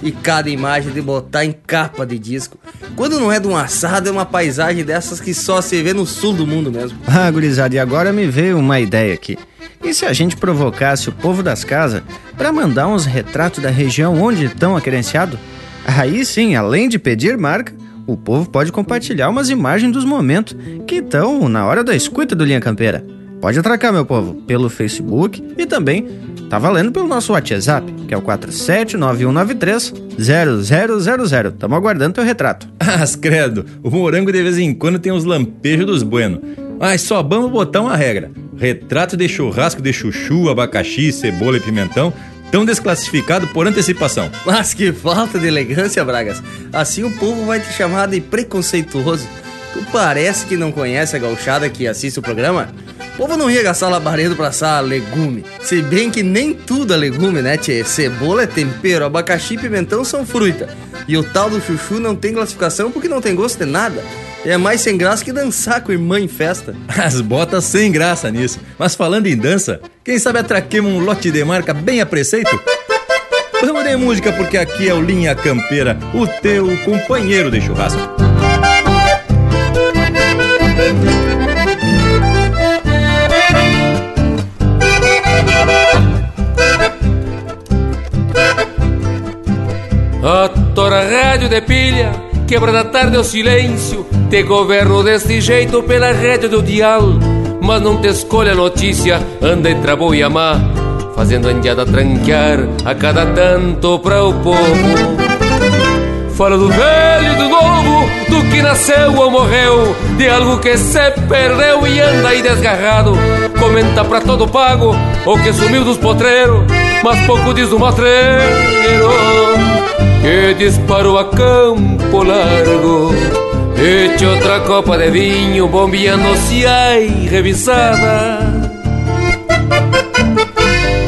D: E cada imagem de botar em capa de disco. Quando não é de um assado, é uma paisagem dessas que só se vê no sul do mundo mesmo.
B: Ah, gurizada, e agora me veio uma ideia aqui. E se a gente provocasse o povo das casas para mandar uns retratos da região onde estão aquerenciados? Aí sim, além de pedir marca, o povo pode compartilhar umas imagens dos momentos que estão na hora da escuta do Linha Campeira. Pode atracar, meu povo, pelo Facebook e também tá valendo pelo nosso WhatsApp, que é o 4791930000. Tamo aguardando teu retrato.
A: As credo, o morango de vez em quando tem os lampejos dos bueno. Mas só vamos botar uma regra. Retrato de churrasco de chuchu, abacaxi, cebola e pimentão tão desclassificado por antecipação.
D: Mas que falta de elegância, Bragas. Assim o povo vai te chamar de preconceituoso. Tu parece que não conhece a gauchada que assiste o programa? Povo não ia gastar labaredo pra assar legume. Se bem que nem tudo é legume, né, tchê? Cebola é tempero, abacaxi e pimentão são fruta. E o tal do chuchu não tem classificação porque não tem gosto de nada. É mais sem graça que dançar com irmã em festa.
A: As botas sem graça nisso. Mas falando em dança, quem sabe atraquemos um lote de marca bem a preceito? Vamos de música porque aqui é o Linha Campeira, o teu companheiro de churrasco.
I: A tora rádio de pilha, quebra da tarde o silêncio, te governo desse jeito pela rédea do dial. Mas não te escolha a notícia, anda entre a boa e a má, fazendo a indiada tranquear a cada tanto para o povo. Fala do velho e do novo, do que nasceu ou morreu, de algo que se perdeu e anda aí desgarrado. Comenta pra todo pago o que sumiu dos potreiros, mas pouco diz do matreiro que disparou a campo largo. Eche outra copa de vinho, bombeando-se ai revisada.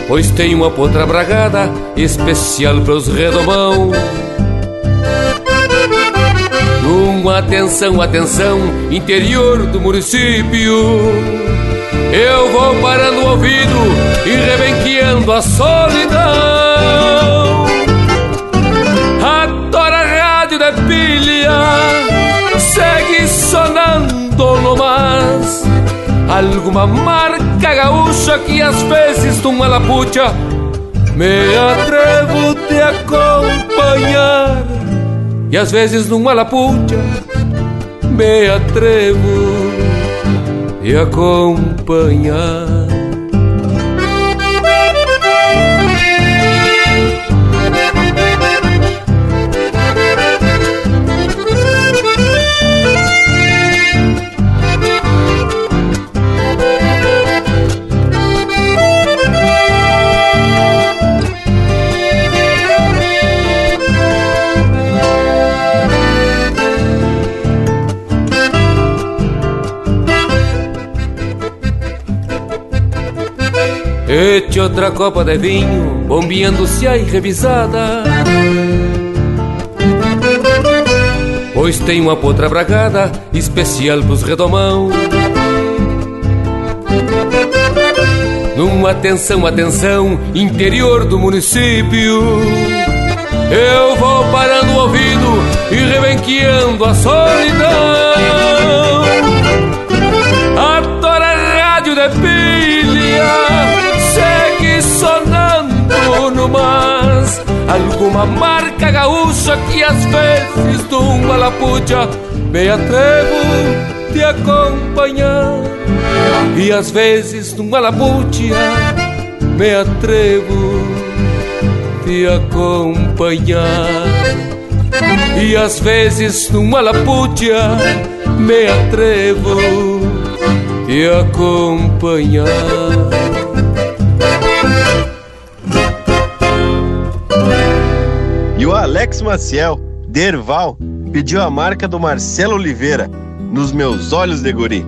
I: Pois tem uma potra bragada especial para os redomão. Uma atenção, atenção, interior do município. Eu vou parando o ouvido e rebenqueando a solidão. A rádio de pilha, segue sonando no mas. Alguma marca gaúcha que às vezes numa lapucha me atrevo te acompanhar. E às vezes numa lapucha me atrevo te acompanhar. Ete outra copa de vinho, bombeando-se aí revisada. Pois tem uma potra bragada, especial pros redomão. Numa atenção, atenção, interior do município. Eu vou parando o ouvido e rebenqueando a solidão. A tora rádio de pilha sonando no mas alguma marca gaúcha que às vezes de uma lapucha me atrevo de acompanhar e às vezes numa lapucha me atrevo te acompanhar. E às vezes numa laputia me atrevo te acompanhar.
F: Alex Maciel, Derval, pediu a marca do Marcelo Oliveira, Nos Meus Olhos de Guri.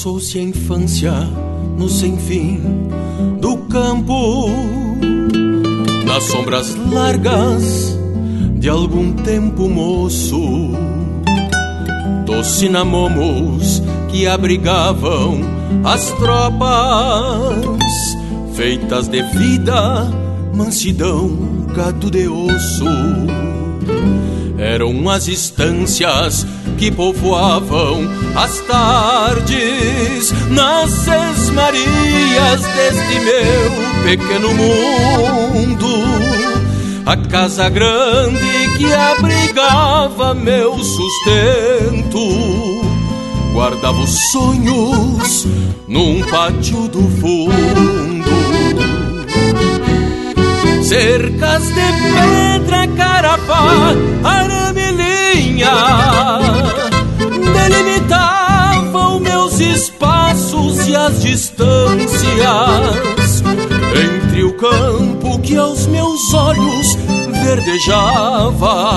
G: Passou-se a infância no sem fim do campo, nas sombras largas de algum tempo moço, dos cinamomos que abrigavam as tropas, feitas de vida, mansidão, gado de osso. Eram as estâncias que povoavam as tardes nas sesmarias deste meu pequeno mundo. A casa grande que abrigava meu sustento guardava os sonhos num pátio do fundo. Cercas de pedra, carapá, aramelinha delimitavam meus espaços e as distâncias entre o campo que aos meus olhos verdejava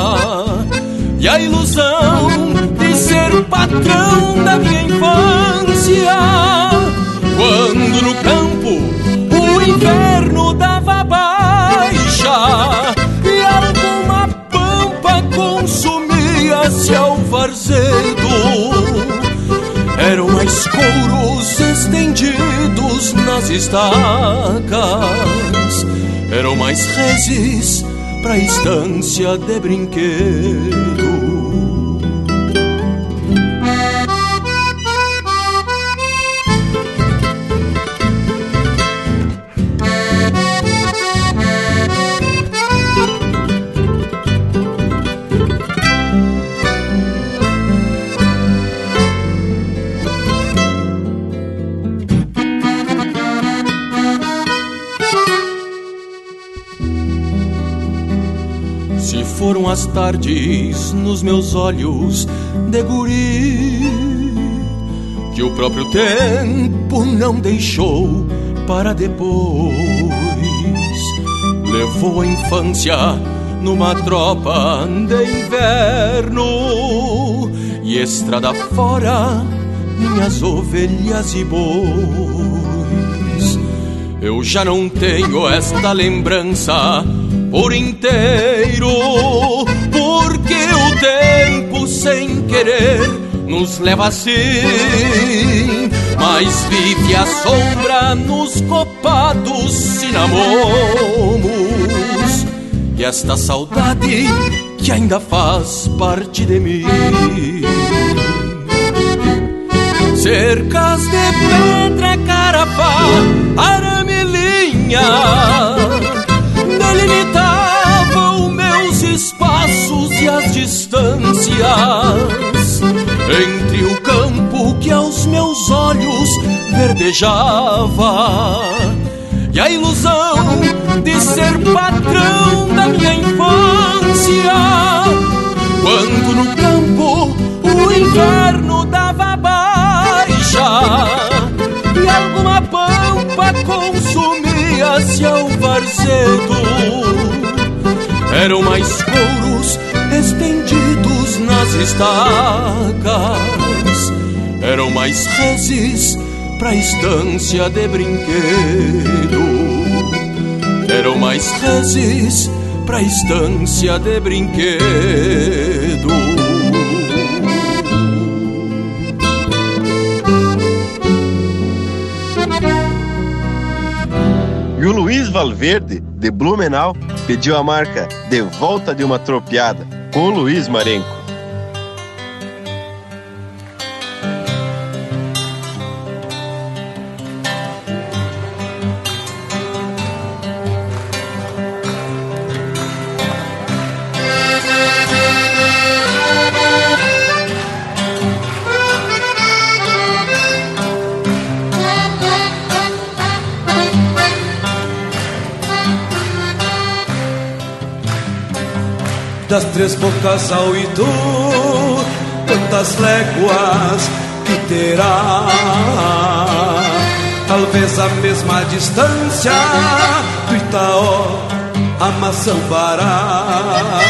G: e a ilusão de ser patrão da minha infância. Quando no campo o inverno dava baixa ao varzedo. Eram mais couros estendidos nas estacas, eram mais reses pra estância de brinquedo. As tardes nos meus olhos de guri que o próprio tempo não deixou para depois. Levou a infância numa tropa de inverno e estrada fora minhas ovelhas e bois. Eu já não tenho esta lembrança por inteiro, porque o tempo sem querer nos leva assim. Mas vive a sombra nos copados cinamomos e esta saudade que ainda faz parte de mim. Cercas de pedra, carapá, aramelinha delimitavam distâncias entre o campo que aos meus olhos verdejava e a ilusão de ser patrão da minha infância. Quando no campo o inverno dava baixa e alguma pampa consumia-se ao varzedo eram mais couros estendidos nas estacas, eram mais reses pra estância de brinquedo. Eram mais reses pra estância de brinquedo.
F: E o Luiz Valverde, de Blumenau, pediu a marca De Volta de uma Tropiada, com Luiz Marenco.
C: Das três bocas ao Itu, quantas léguas que terá? Talvez a mesma distância do Itaó a Maçambará.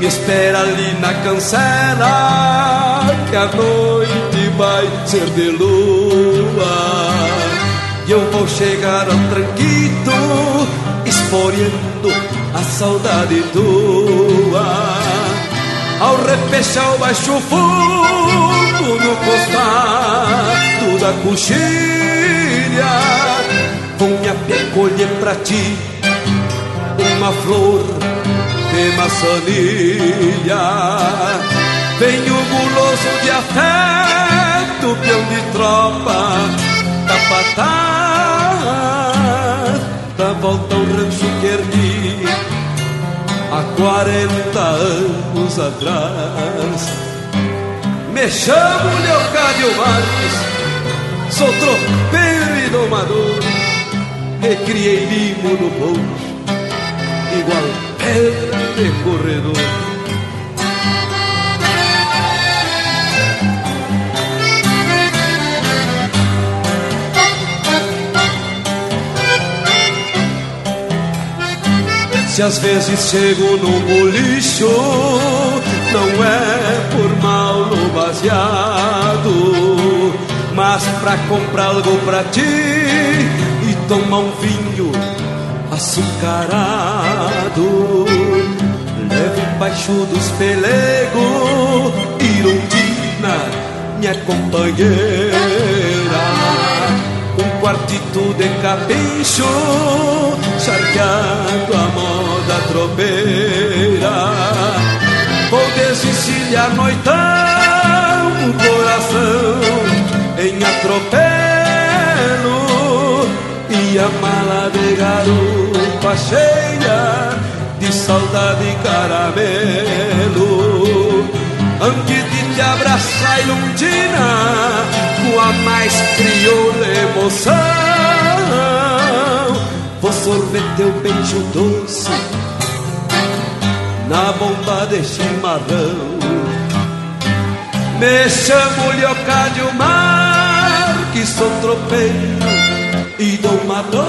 C: Me espera ali na cancela, que a noite vai ser de lua. E eu vou chegar ao tranquito, esporeando a saudade tua. Ao repechar o baixo fundo no costado da coxilha Vou me acolher pra ti. Uma flor de maçanilha Venho guloso de afeto, peão de tropa, capataz Da volta ao rancho que ergui há 40 anos atrás. Me chamo Leocádio Marques, sou tropeiro e domador, recriei limo no bolso, igual pedra de corredor. Se às vezes chego no bolicho, não é por mal no baseado, mas pra comprar algo pra ti e tomar um vinho açucarado. Levo embaixo dos pelegos, Irundina, minha companheira um quartito de capricho, charqueado a moda tropeira. Vou a noitão, um coração em atropelo e a mala de garupa cheia de saudade e caramelo. Antes de te abraçar, Ilundina, com a mais crioula emoção, vou sorver teu beijo doce na bomba de chimarrão. Me chamo Leocádio Mar, que sou tropeiro e domador.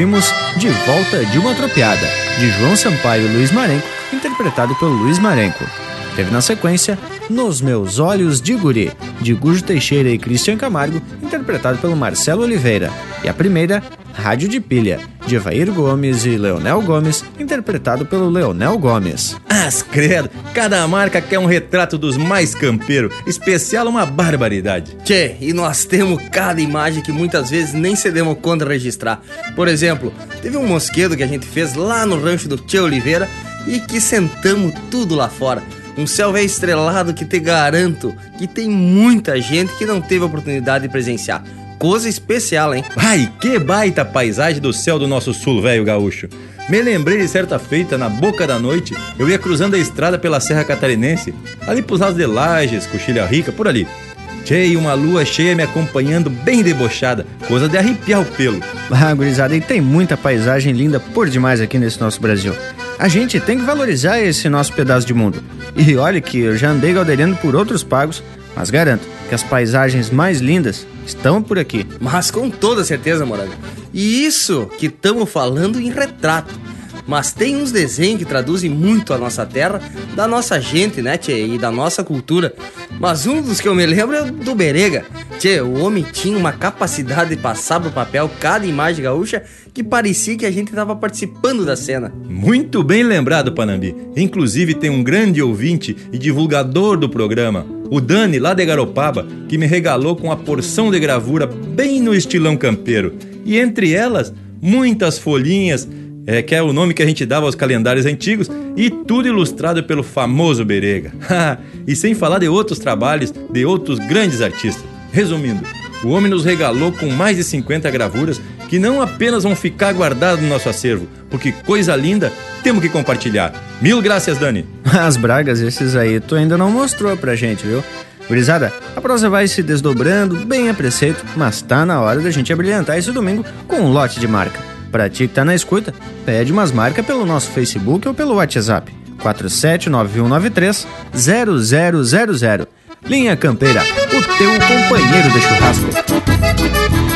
B: Ouvimos De Volta de uma Tropiada, de João Sampaio e Luiz Marenco, interpretado pelo Luiz Marenco. Teve na sequência Nos Meus Olhos de Guri, de Gujo Teixeira e Cristian Camargo, interpretado pelo Marcelo Oliveira. E a primeira,
Q: Rádio de Pilha, de Evair Gomes e Leonel Gomes, interpretado pelo Leonel Gomes.
A: As credo, cada marca quer um retrato dos mais campeiros, especial uma barbaridade.
D: Tchê, e nós temos cada imagem que muitas vezes nem cedemos conta registrar. Por exemplo, teve um mosquedo que a gente fez lá no rancho do Tchê Oliveira e que sentamos tudo lá fora. Um céu velho estrelado que te garanto que tem muita gente que não teve a oportunidade de presenciar coisa especial, hein?
A: Ai, que baita paisagem do céu do nosso sul, velho gaúcho. Me lembrei de certa feita, na boca da noite, eu ia cruzando a estrada pela Serra Catarinense, ali pros lados de Lages, Coxilha Rica, por ali. Cheio, uma lua cheia me acompanhando bem debochada, coisa de arrepiar o pelo.
Q: Ah, gurizada, e tem muita paisagem linda por demais aqui nesse nosso Brasil. A gente tem que valorizar esse nosso pedaço de mundo. E olha que eu já andei galdeirando por outros pagos, mas garanto que as paisagens mais lindas estão por aqui.
D: Mas com toda certeza, Moraga. E isso que estamos falando em retrato. Mas tem uns desenhos que traduzem muito a nossa terra, da nossa gente, né, tchê? E da nossa cultura. Mas um dos que eu me lembro é do Berega. Tchê, o homem tinha uma capacidade de passar pro papel cada imagem gaúcha que parecia que a gente estava participando da cena.
A: Muito bem lembrado, Panambi. Inclusive tem um grande ouvinte e divulgador do programa, o Dani, lá de Garopaba, que me regalou com uma porção de gravura bem no estilão campeiro. E entre elas, muitas folhinhas, é, que é o nome que a gente dava aos calendários antigos, e tudo ilustrado pelo famoso Berega. e sem falar de outros trabalhos de outros grandes artistas. Resumindo, o homem nos regalou com mais de 50 gravuras que não apenas vão ficar guardadas no nosso acervo, porque coisa linda temos que compartilhar. Mil graças, Dani.
Q: As bragas, esses aí, tu ainda não mostrou pra gente, viu? Gurizada, a prosa vai se desdobrando bem a preceito, mas tá na hora da gente abrilhantar esse domingo com um lote de marca. Pra ti que tá na escuta, pede umas marcas pelo nosso Facebook ou pelo WhatsApp. 479193 0000. Linha Campeira, o teu companheiro de churrasco.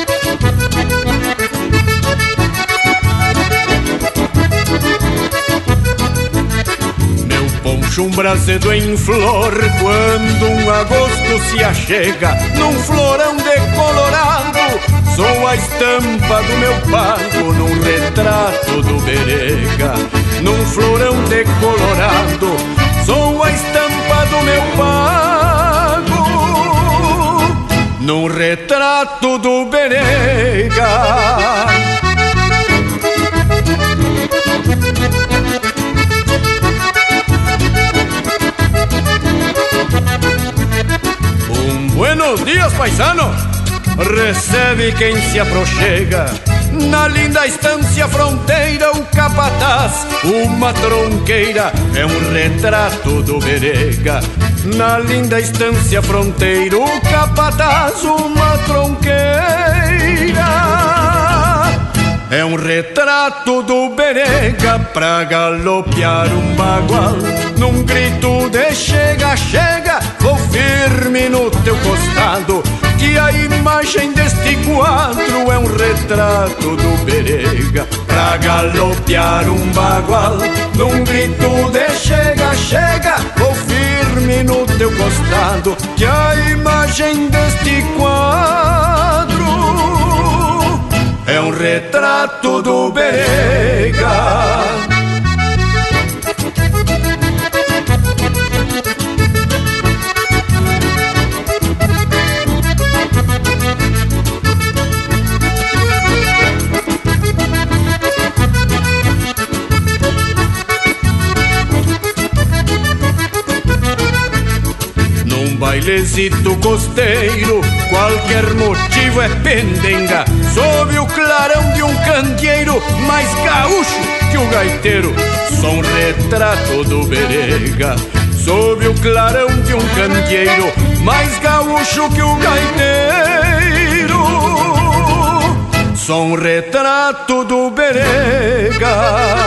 C: Poncho um brasedo em flor quando um agosto se achega num florão decolorado. Sou a estampa do meu pago num retrato do berega. Num florão decolorado, sou a estampa do meu pago num retrato do berega. Buenos dias, paisano! Recebe quem se aproxega. Na linda estância fronteira O capataz, uma tronqueira É um retrato do berega. Na linda estância fronteira O capataz, uma tronqueira é um retrato do Berega pra galopear um bagual Num grito de chega, chega, vou firme no teu costado. Que a imagem deste quadro é um retrato do Berega Pra galopear um bagual Num grito de chega, chega, vou firme no teu costado. Que a imagem deste quadro é um retrato do Berega. bailezito costeiro, qualquer motivo é pendenga. Sob o clarão de um candeeiro, mais gaúcho que o gaiteiro. Sou um retrato do berega. Sob o clarão de um candeeiro, mais gaúcho que o gaiteiro. Sou um retrato do berega.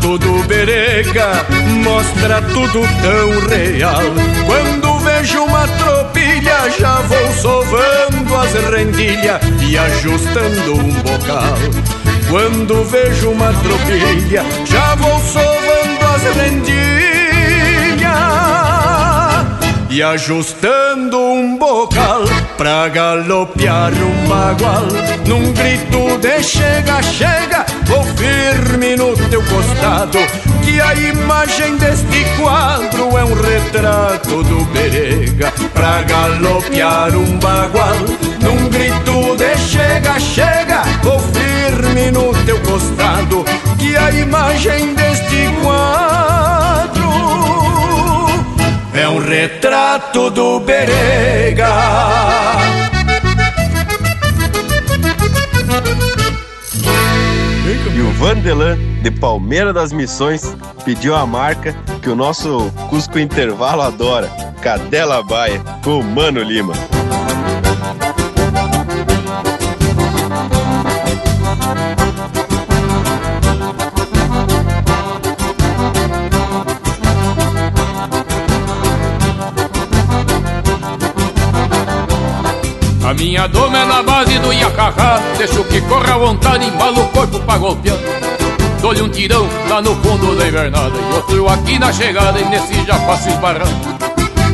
C: Retrato do Berega mostra tudo tão real. Quando vejo uma tropilha, já vou sovando as rendilha e ajustando um bocal. Quando vejo uma tropilha, já vou sovando as rendilhas e ajustando um bocal pra galopear um bagual. Num grito de chega, chega, vou firme no teu costado. Que a imagem deste quadro é um retrato do Berega pra galopear um bagual. Num grito de chega, chega, vou firme no teu costado. Que a imagem deste quadro retrato do Berega.
F: E o Vandelan, de Palmeira das Missões, pediu a marca que o nosso Cusco Intervalo adora, Cadela Baia, o Mano Lima.
R: Minha doma é na base do Iacacá Deixo que corra à vontade, embalo o corpo pra golpear. Dou-lhe um tirão lá no fundo da invernada. E outro aqui na chegada e nesse já faço esbarrar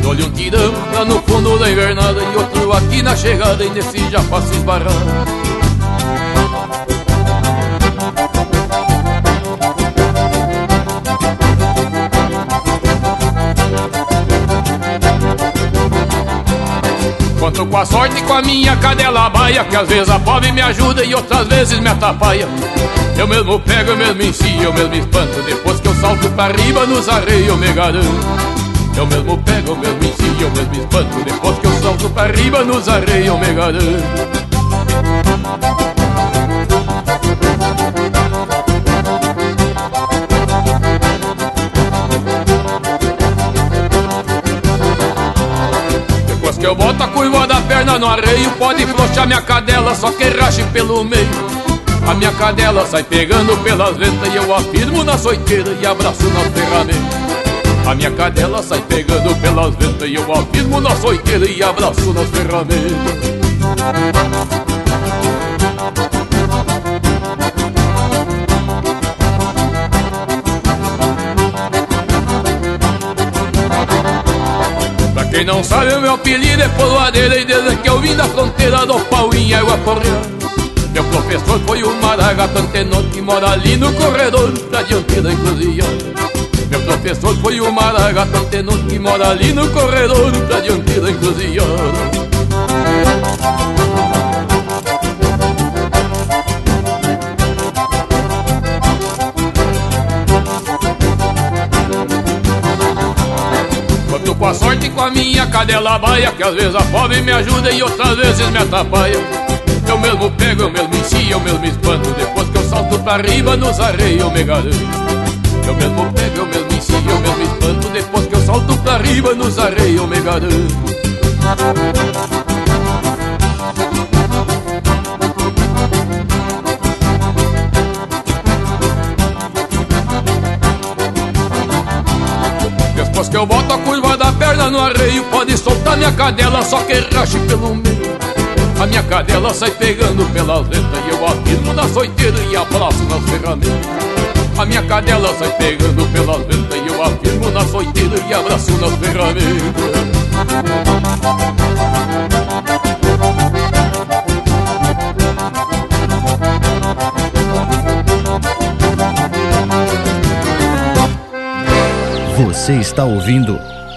R: Dou-lhe um tirão lá no fundo da invernada. E outro aqui na chegada e nesse já faço esbarrar Com a sorte e com a minha cadela baia Que às vezes a pobre me ajuda e outras vezes me atrapalha. Eu mesmo pego, eu mesmo ensino, eu mesmo espanto Depois que eu salto pra riba nos arreios eu me garanto. Eu mesmo pego, eu mesmo ensino, eu mesmo espanto Depois que eu salto pra riba nos arreios eu me garanto. Eu boto a curva perna no arreio Pode flochar minha cadela, só que rache pelo meio. A minha cadela sai pegando pelas ventas E eu afirmo na soiteira e abraço na ferramenta. A minha cadela sai pegando pelas ventas E eu afirmo na soiteira e abraço nas ferramentas quem não sabe, o meu apelido é Poloadeira E desde que eu vim da fronteira do pau em água correr Meu professor foi o Maragato Antenor Que mora ali no corredor da dianteira encruzilhada Meu professor foi o Maragato Antenor Que mora ali no corredor da dianteira encruzilhada com a sorte e com a minha cadela baia Que às vezes a pobre me ajuda e outras vezes me atrapalha. Eu mesmo pego, eu mesmo ensino, eu mesmo espanto Depois que eu salto pra riba nos arreios eu me garanto Eu mesmo pego, eu mesmo ensino, eu mesmo espanto Depois que eu salto pra riba nos arreios eu me garanto Depois que eu boto a curva no arreio Pode soltar minha cadela, só que rache pelo meio. A minha cadela sai pegando pelas letras E eu afirmo na soiteira e abraço nas ferramentas A minha cadela sai pegando pelas letras E eu afirmo na soiteira e abraço nas ferramentas
B: Você está ouvindo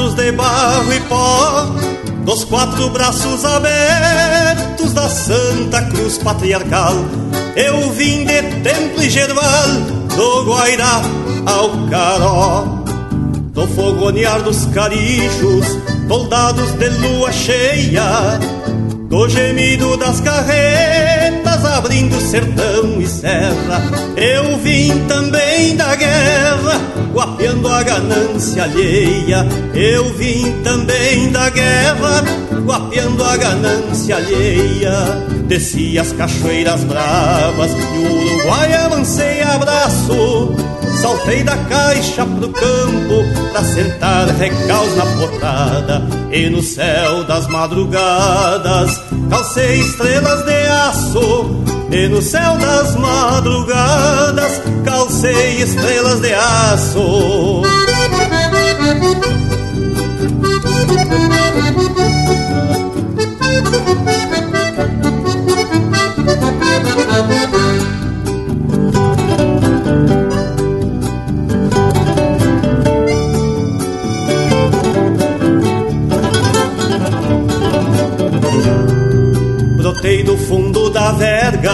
I: Rastros de barro e pó, dos quatro braços abertos da Santa Cruz Patriarcal. Eu vim de Templo e Gerval, do Guairá ao Caró, do fogonear dos carijos, soldados de lua cheia, do gemido das
S: estradas abrindo sertão e serra. Eu vim também da guerra, guapeando a ganância alheia. Eu vim também da guerra, guapeando a ganância alheia. Desci as cachoeiras bravas e o Uruguai avancei abraço. Saltei da caixa pro campo pra sentar recaus na potada E no céu das madrugadas calcei estrelas de aço E no céu das madrugadas calcei estrelas de aço. Brotei do fundo da verga,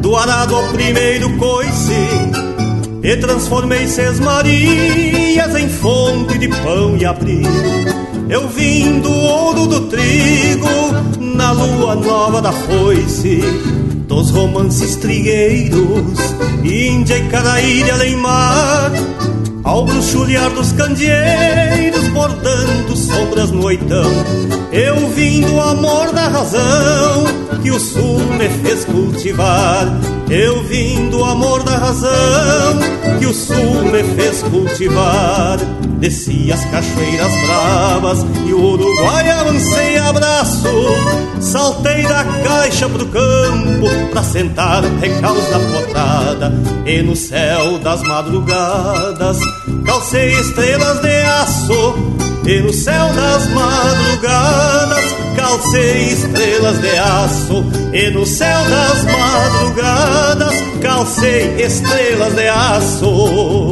S: do arado ao primeiro coice, e transformei seis Marias em fonte de pão e abrigo. Eu vim do ouro do trigo, na lua nova da foice, dos romances trigueiros, Índia e cada ilha além mar, ao bruxulear dos candeeiros, bordando sombras no oitão. Eu vim do amor da razão que o sul me fez cultivar. Eu vim do amor da razão que o sul me fez cultivar. Desci as cachoeiras bravas e o Uruguai avancei abraço. Saltei da caixa pro campo pra sentar recaus da potrada. E no céu das madrugadas calcei estrelas de aço. E no céu das madrugadas calcei estrelas de aço. E no céu das madrugadas calcei estrelas de aço.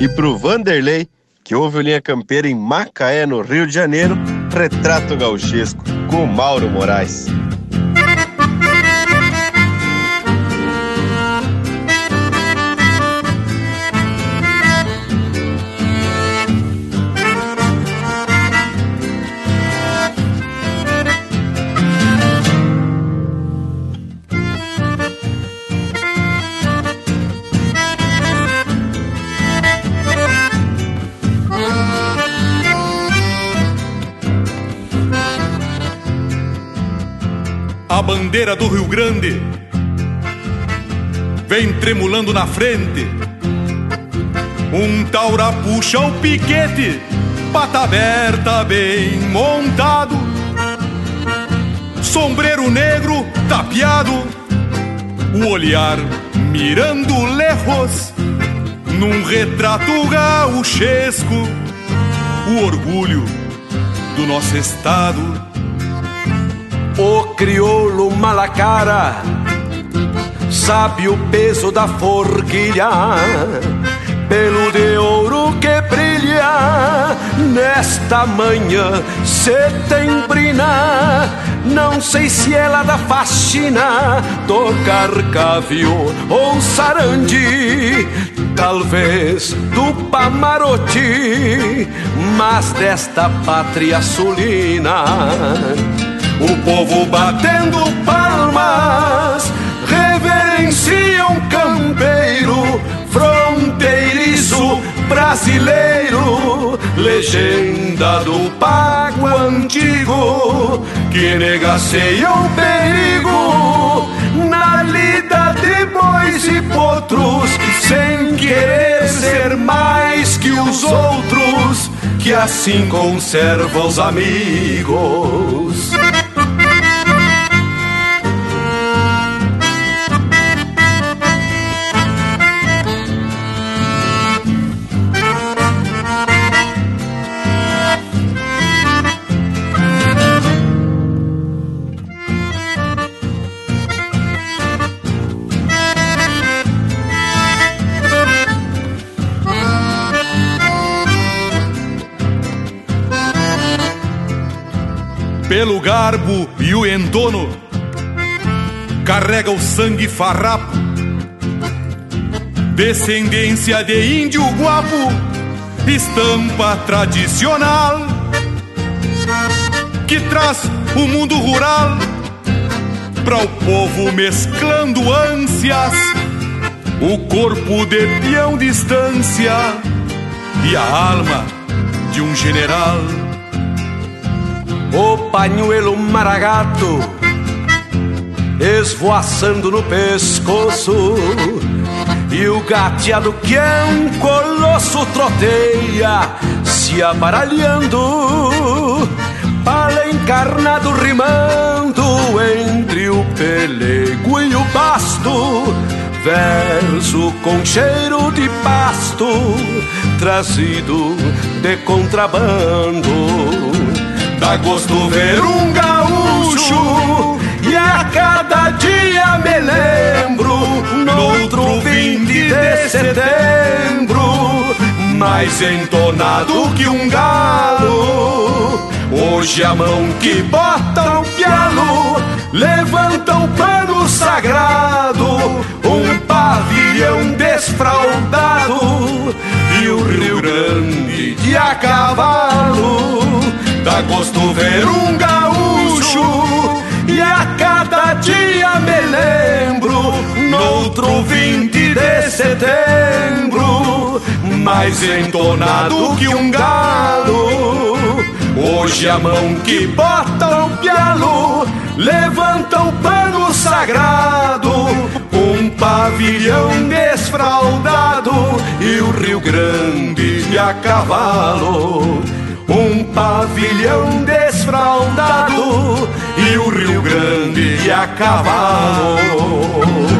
F: E pro Vanderlei, que ouve o Linha Campeira em Macaé, no Rio de Janeiro, Retrato Gauchesco, com Mauro Moraes.
T: A bandeira do Rio Grande. Vem tremulando na frente. Um taura puxa o piquete, pata aberta bem montado. Sombreiro negro tapeado, o olhar mirando lejos, num retrato gauchesco, o orgulho do nosso estado
C: o crioulo malacara sabe o peso da forquilha, pelo de ouro que brilha nesta manhã setembrina. Não sei se ela da faxina, tocar cavio ou sarandi, talvez do Pamarote, mas desta pátria sulina o povo batendo palmas reverencia um campeiro fronteiriço brasileiro, legenda do pago antigo que negaceia o perigo na lida de bois e potros, sem querer ser mais que os outros, que assim conserva os amigos.
T: Pelo garbo e o entono, carrega o sangue farrapo, descendência de índio guapo, estampa tradicional que traz o mundo rural para o povo mesclando ânsias, o corpo de peão distância e a alma de um general.
C: O pañuelo maragato esvoaçando no pescoço. E o gateado que é um colosso troteia se aparalhando Pala encarnado rimando entre o pelego e o pasto Verso com cheiro de pasto Trazido de contrabando Dá gosto ver um gaúcho. E a cada dia me lembro No outro 20 de setembro Mais entonado que um galo. Hoje a mão que bota o pialo levanta o pano sagrado, um pavilhão desfraldado e o Rio Grande de a cavalo. Dá gosto ver um gaúcho e a cada dia me lembro, noutro 20 de setembro, mais entonado que um galo. Hoje a mão que bota o pialo levanta o pano sagrado, um pavilhão desfraldado e o Rio Grande de a cavalo. Um pavilhão desfraldado e o Rio Grande de a cavalo.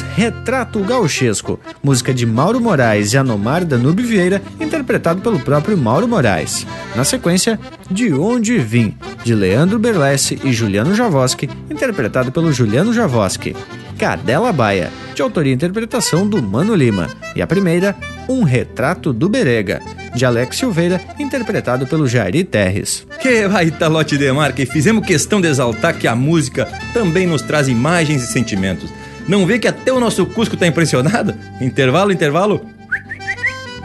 B: Retrato Gauchesco, música de Mauro Moraes e Anomar Danube Vieira, interpretado pelo próprio Mauro Moraes. Na sequência, De Onde Vim, de Leandro Berlesse e Juliano Javoski, interpretado pelo Juliano Javoski. Cadela Baia, de autoria e interpretação do Mano Lima. E a primeira, Um Retrato do Berega, de Alex Silveira, interpretado pelo Jairi Terres.
A: Que baita lote de marca e fizemos questão de exaltar que a música também nos traz imagens e sentimentos. Não vê que até o nosso Cusco tá impressionado? Intervalo, intervalo.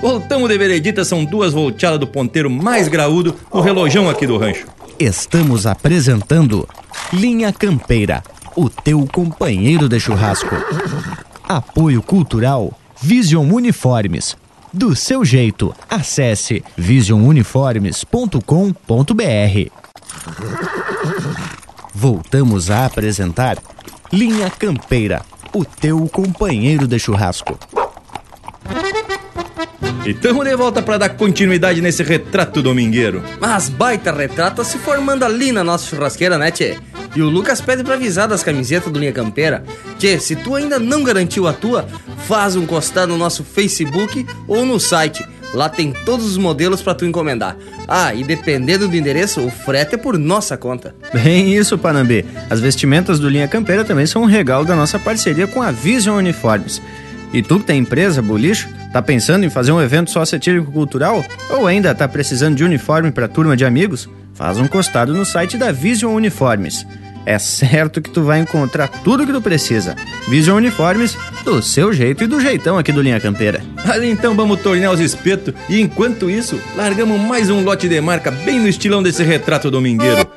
A: Voltamos de veredita, são duas volteadas do ponteiro mais graúdo no relojão aqui do rancho.
U: Estamos apresentando Linha Campeira, o teu companheiro de churrasco. Apoio Cultural Vision Uniformes. Do seu jeito, acesse visionuniformes.com.br. Voltamos a apresentar Linha Campeira, o teu companheiro de churrasco.
A: E tamo de volta para dar continuidade nesse retrato domingueiro.
D: Mas baita retrato se formando ali na nossa churrasqueira, né, tchê? E o Lucas pede pra avisar das camisetas do Linha Campeira. Tchê, se tu ainda não garantiu a tua, faz um costado no nosso Facebook ou no site. Lá tem todos os modelos para tu encomendar. Ah, e dependendo do endereço, o frete é por nossa conta.
B: Bem isso, Panambi. As vestimentas do Linha Campeira também são um regalo da nossa parceria com a Vision Uniformes. E tu que tem empresa, bolicho, tá pensando em fazer um evento sociotírico cultural? Ou ainda tá precisando de uniforme para turma de amigos? Faz um costado no site da Vision Uniformes. É certo que tu vai encontrar tudo que tu precisa. Vision Uniformes, do seu jeito e do jeitão aqui do Linha Campeira.
A: Ali então vamos tornear os espetos e enquanto isso, largamos mais um lote de marca bem no estilão desse retrato domingueiro.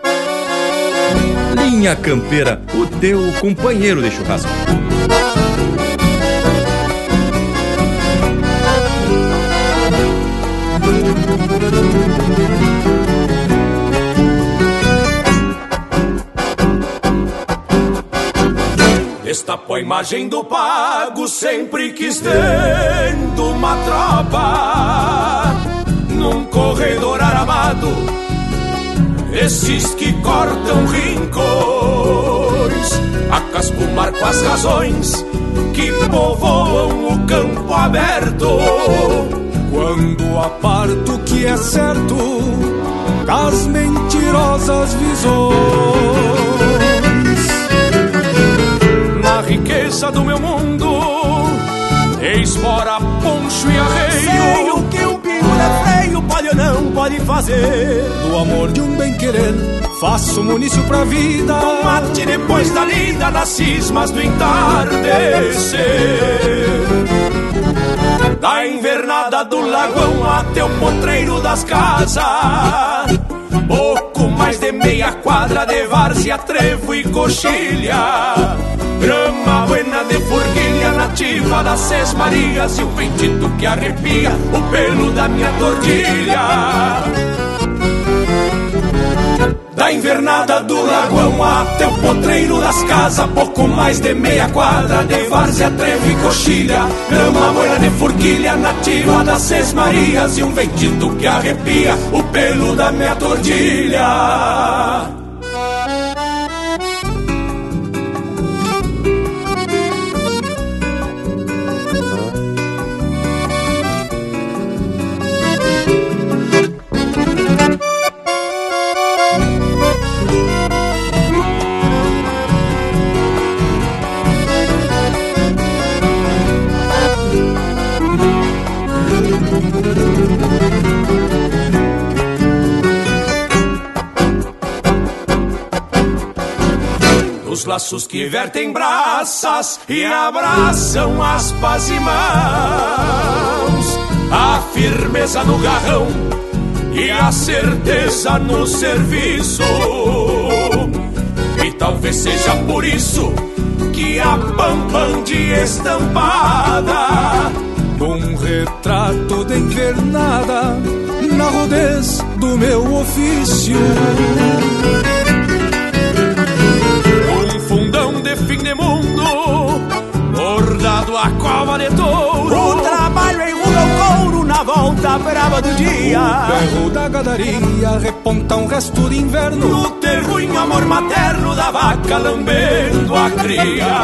A: Linha Campeira, o teu companheiro de churrasco.
V: Destapou a imagem do pago, sempre quis dentro uma tropa. Num corredor aramado Esses que cortam rincões. A casco marco as razões Que povoam o campo aberto.
W: Quando aparto que é certo Das mentirosas visões
V: riqueza do meu mundo Eis fora poncho e arreio
W: Sei o que o pingo é freio pode ou não pode fazer. Do amor de um bem-querer, faço munício pra vida.
V: Mate depois da lida nas cismas do entardecer. Da invernada do lagoão até o potreiro das casas. Pouco mais de meia quadra de várzea, trevo e coxilha. Grama buena de forquilha nativa das Seis Marias E o ventito que arrepia o pelo da minha tordilha da invernada do lagoão até o potreiro das casas, pouco mais de meia quadra de várzea, trevo e coxilha, grama moira de forquilha nativa das Seis Marias e um ventito que arrepia o pelo da minha tordilha. Os laços que vertem braças e abraçam aspas e mãos, a firmeza no garrão e a certeza no serviço. E talvez seja por isso que a pampam de estampada
W: um retrato de invernada na rudez do meu ofício.
V: Fim de mundo, bordado a cova de touro.
W: O trabalho enruga o couro na volta brava do dia. O berro da gadaria reponta um resto de inverno.
V: No terruinho amor materno da vaca lambendo a cria.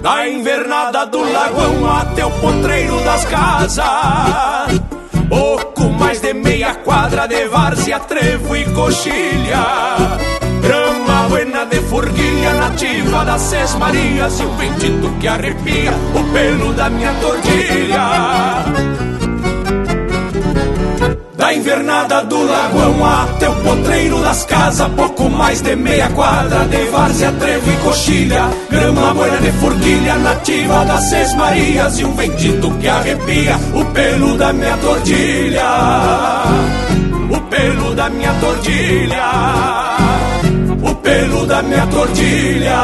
V: Da invernada do lagoão até o potreiro das casas Pouco mais de meia quadra de várzea, trevo e coxilha De forquilha nativa das Seis Marias E o ventito que arrepia o pelo da minha tordilha da invernada do lagoão até o potreiro das casas, pouco mais de meia quadra de várzea, trevo e coxilha, grama buena de forquilha nativa das Seis Marias e um ventito que arrepia o pelo da minha tordilha, o pelo da minha tordilha, o pelo da minha tordilha.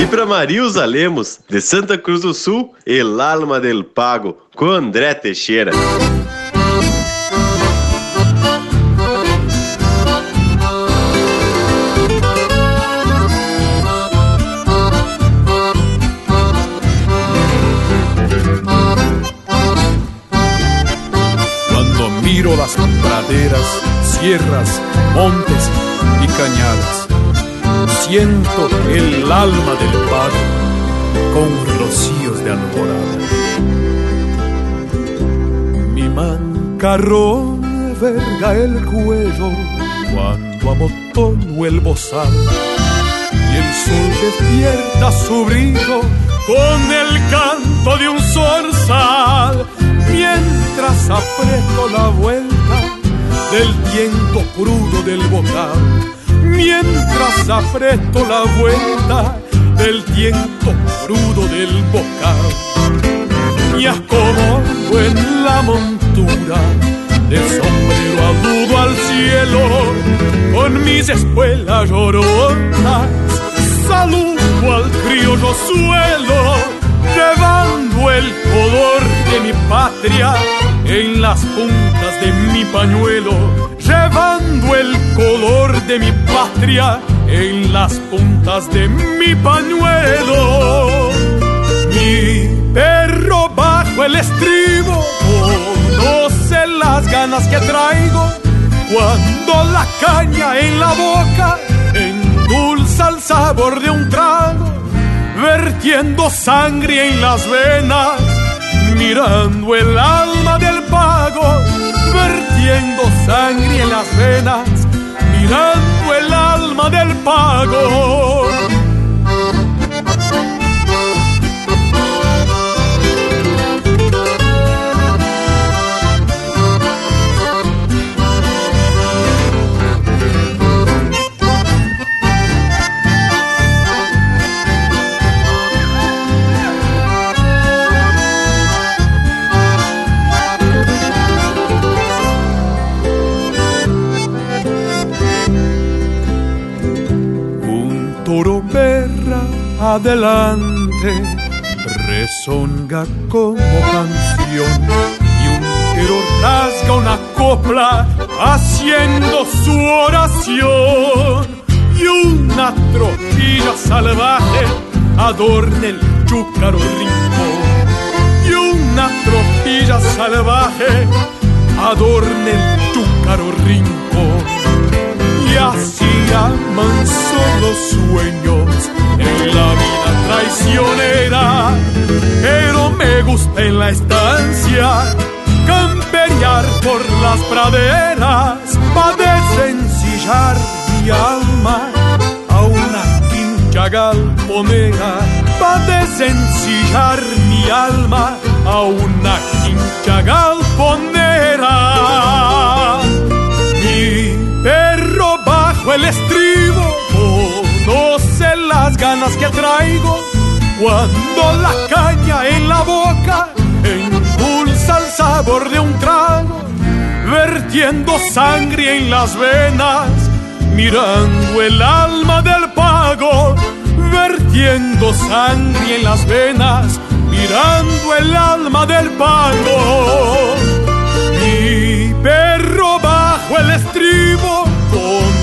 F: E para Marilza Lemos, de Santa Cruz do Sul, El Alma del Pago, com André Teixeira.
W: Las praderas, sierras, montes y cañadas, siento el alma del pago con rocíos de alborada. Mi mancarrón verga el cuello cuando amotono el bozal y el sol despierta su brillo con el canto de un zorzal mientras aprieto la vuelta del viento crudo del bocal mientras aprieto la vuelta del viento crudo del bocal y acomodo en la montura del sombrero agudo al cielo con mis espuelas lloronas saludo al criollo suelo llevando el color de mi patria en las puntas de mi pañuelo llevando el color de mi patria en las puntas de mi pañuelo. Mi perro bajo el estribo conoce las ganas que traigo cuando la caña en la boca endulza el sabor de un trago, vertiendo sangre en las venas, mirando el alma del pago vertiendo sangre en las venas, mirando el alma del pago. Toro berra adelante, resonga como canción y un tero rasga una copla haciendo su oración. Y una tropilla salvaje adorna el chúcaro rincón y una tropilla salvaje adorna el chúcaro rincón y así amanso los sueños. En la vida traicionera pero me gusta en la estancia campear por las praderas. Para desencillar mi alma a una quincha galponera. Para desencillar mi alma a una quincha galponera. El estribo conoce las ganas que traigo cuando la caña en la boca impulsa el sabor de un trago, vertiendo sangre en las venas mirando el alma del pago, vertiendo sangre en las venas, mirando el alma del pago. Mi perro bajo el estribo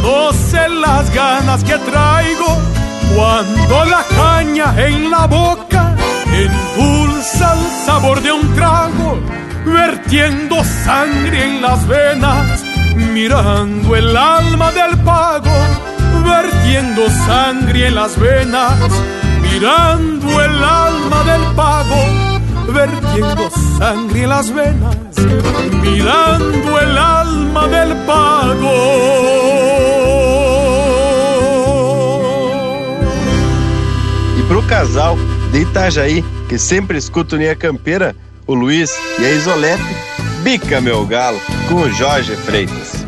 W: conoce las ganas que traigo cuando la caña en la boca impulsa el sabor de un trago, vertiendo sangre en las venas mirando el alma del pago, vertiendo sangre en las venas, mirando el alma del pago, vertiendo sangre en las venas, mirando el alma del pago.
F: Pro casal de Itajaí, que sempre escuta o Linha Campeira, o Luiz e a Isolete, Bica Meu Galo, com o Jorge Freitas.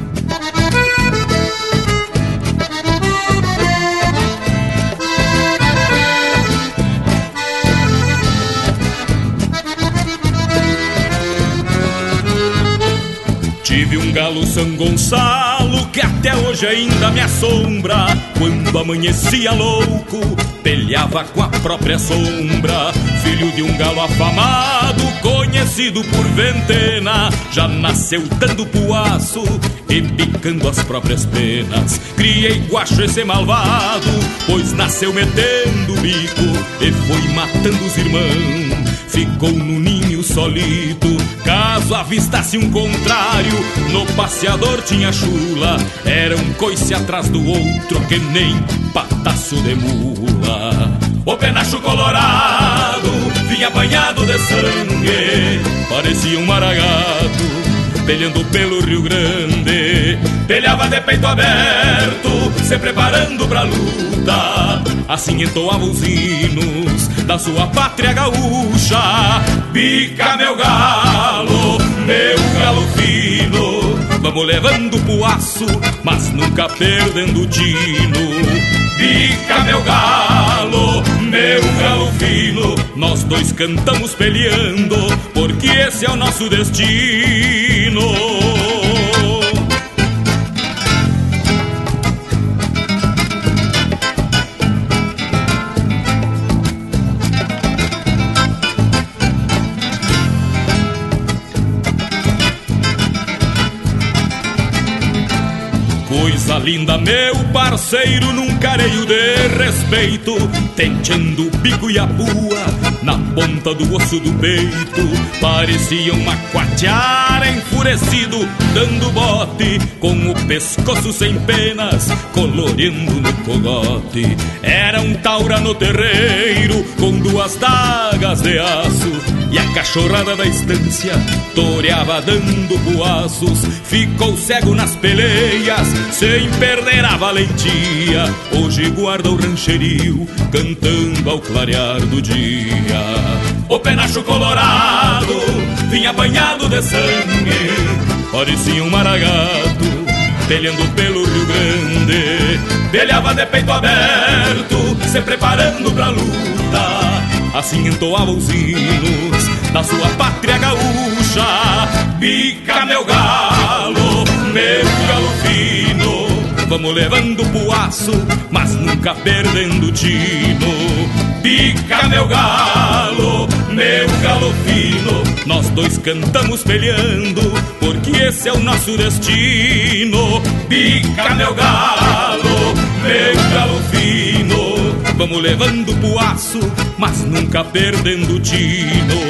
I: Tive um galo São Gonçalo que até hoje ainda me assombra. Quando amanhecia louco, pelhava com a própria sombra. Filho de um galo afamado, conhecido por ventena, já nasceu dando puaço e picando as próprias penas. Criei guacho esse malvado, pois nasceu metendo o bico e foi matando os irmãos. Ficou no ninho solito, caso avistasse um contrário, no passeador tinha chula, era um coice atrás do outro que nem pataço de mula. O penacho colorado vinha banhado de sangue, parecia um maragato pelhando pelo Rio Grande. Pelhava de peito aberto, se preparando pra luta. Assim entoava os hinos da sua pátria gaúcha. Pica meu galo, meu galo fino. Vamos levando pro aço, mas nunca perdendo o tino. Pica meu galo, meu galo fino, nós dois cantamos peleando, porque esse é o nosso destino. Linda, meu parceiro, num careio de respeito, tenteando o bico e a pua na ponta do osso do peito. Parecia uma quatiara enfurecido, dando bote com o pescoço sem penas, colorindo no cogote. Era um taura no terreiro, com duas dagas de aço, e a cachorrada da estância toreava dando boaços. Ficou cego nas peleias, sem perder a valentia. Hoje guarda o rancherio, cantando ao clarear do dia. O penacho colorado vinha banhado de sangue, parecia um maragato. Telhando pelo Rio Grande, pelhava de peito aberto, se preparando pra luta assim entoava os hinos da sua pátria gaúcha. Pica meu galo, meu galo fino, Vamos levando pro aço, mas nunca perdendo o tino. Pica meu galo, meu galo fino, nós dois cantamos peleando, porque esse é o nosso destino. Pica meu galo, meu galo fino, vamos levando pro aço, mas nunca perdendo o tino.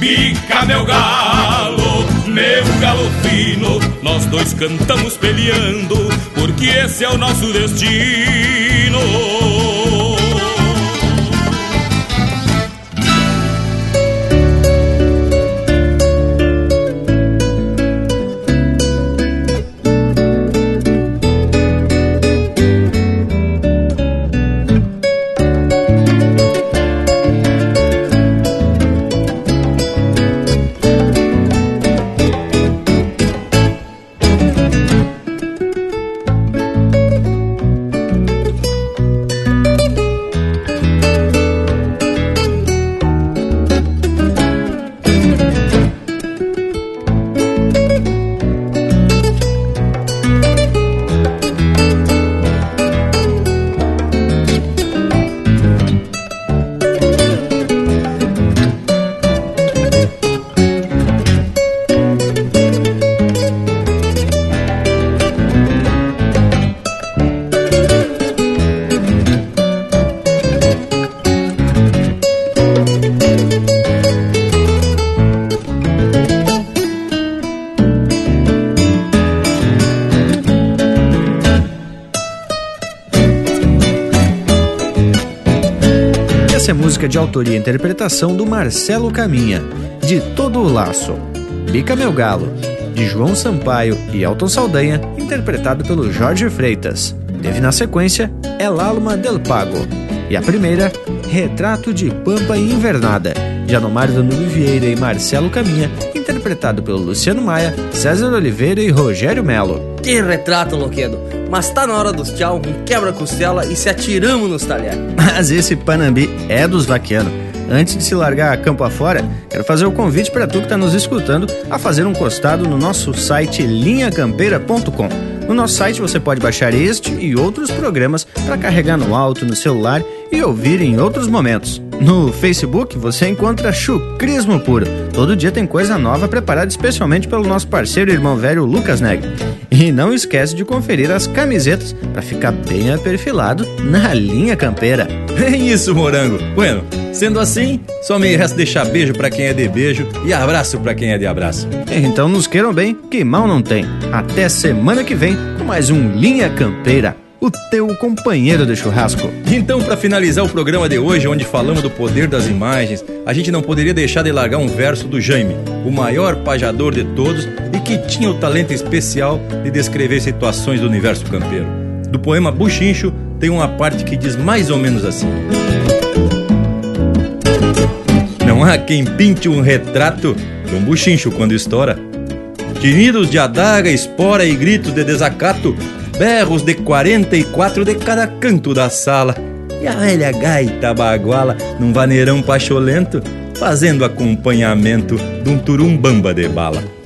I: Pica meu galo, meu galo fino, nós dois cantamos peleando, porque esse é o nosso destino.
B: Música de autoria e interpretação do Marcelo Caminha, de Todo o Laço. Bica Meu Galo, de João Sampaio e Elton Saldanha, interpretado pelo Jorge Freitas. Teve na sequência El Alma del Pago. E a primeira, Retrato de Pampa e Invernada, de Anomar Danilo Vieira e Marcelo Caminha, interpretado pelo Luciano Maia, César Oliveira e Rogério Melo.
D: Que retrato, Loquedo! Mas tá na hora dos tchau, um quebra-costela e se atiramos nos talheres.
B: Mas esse Panambi é dos vaqueanos. Antes de se largar a campo afora, quero fazer o convite para tu que está nos escutando a fazer um costado no nosso site linhacampeira.com. No nosso site você pode baixar este e outros programas para carregar no alto, no celular e ouvir em outros momentos. No Facebook você encontra Chucrismo Puro. Todo dia tem coisa nova preparada especialmente pelo nosso parceiro e irmão velho Lucas Neg. E não esquece de conferir as camisetas para ficar bem aperfilado na linha campeira.
A: É isso, morango. Bueno, sendo assim, só me resta deixar beijo para quem é de beijo e abraço para quem é de abraço.
B: Então nos queiram bem, que mal não tem. Até semana que vem com mais um Linha Campeira o teu companheiro de churrasco.
A: Então, para finalizar o programa de hoje, onde falamos do poder das imagens, a gente não poderia deixar de largar um verso do Jaime, o maior pajador de todos e que tinha o talento especial de descrever situações do universo campeiro. Do poema Buchincho, tem uma parte que diz mais ou menos assim: Não há quem pinte um retrato de um buchincho quando estoura. Tinidos de adaga, espora e gritos de desacato berros de 44 de cada canto da sala, e a velha gaita baguala num vaneirão pacholento, fazendo acompanhamento de um turumbamba de bala.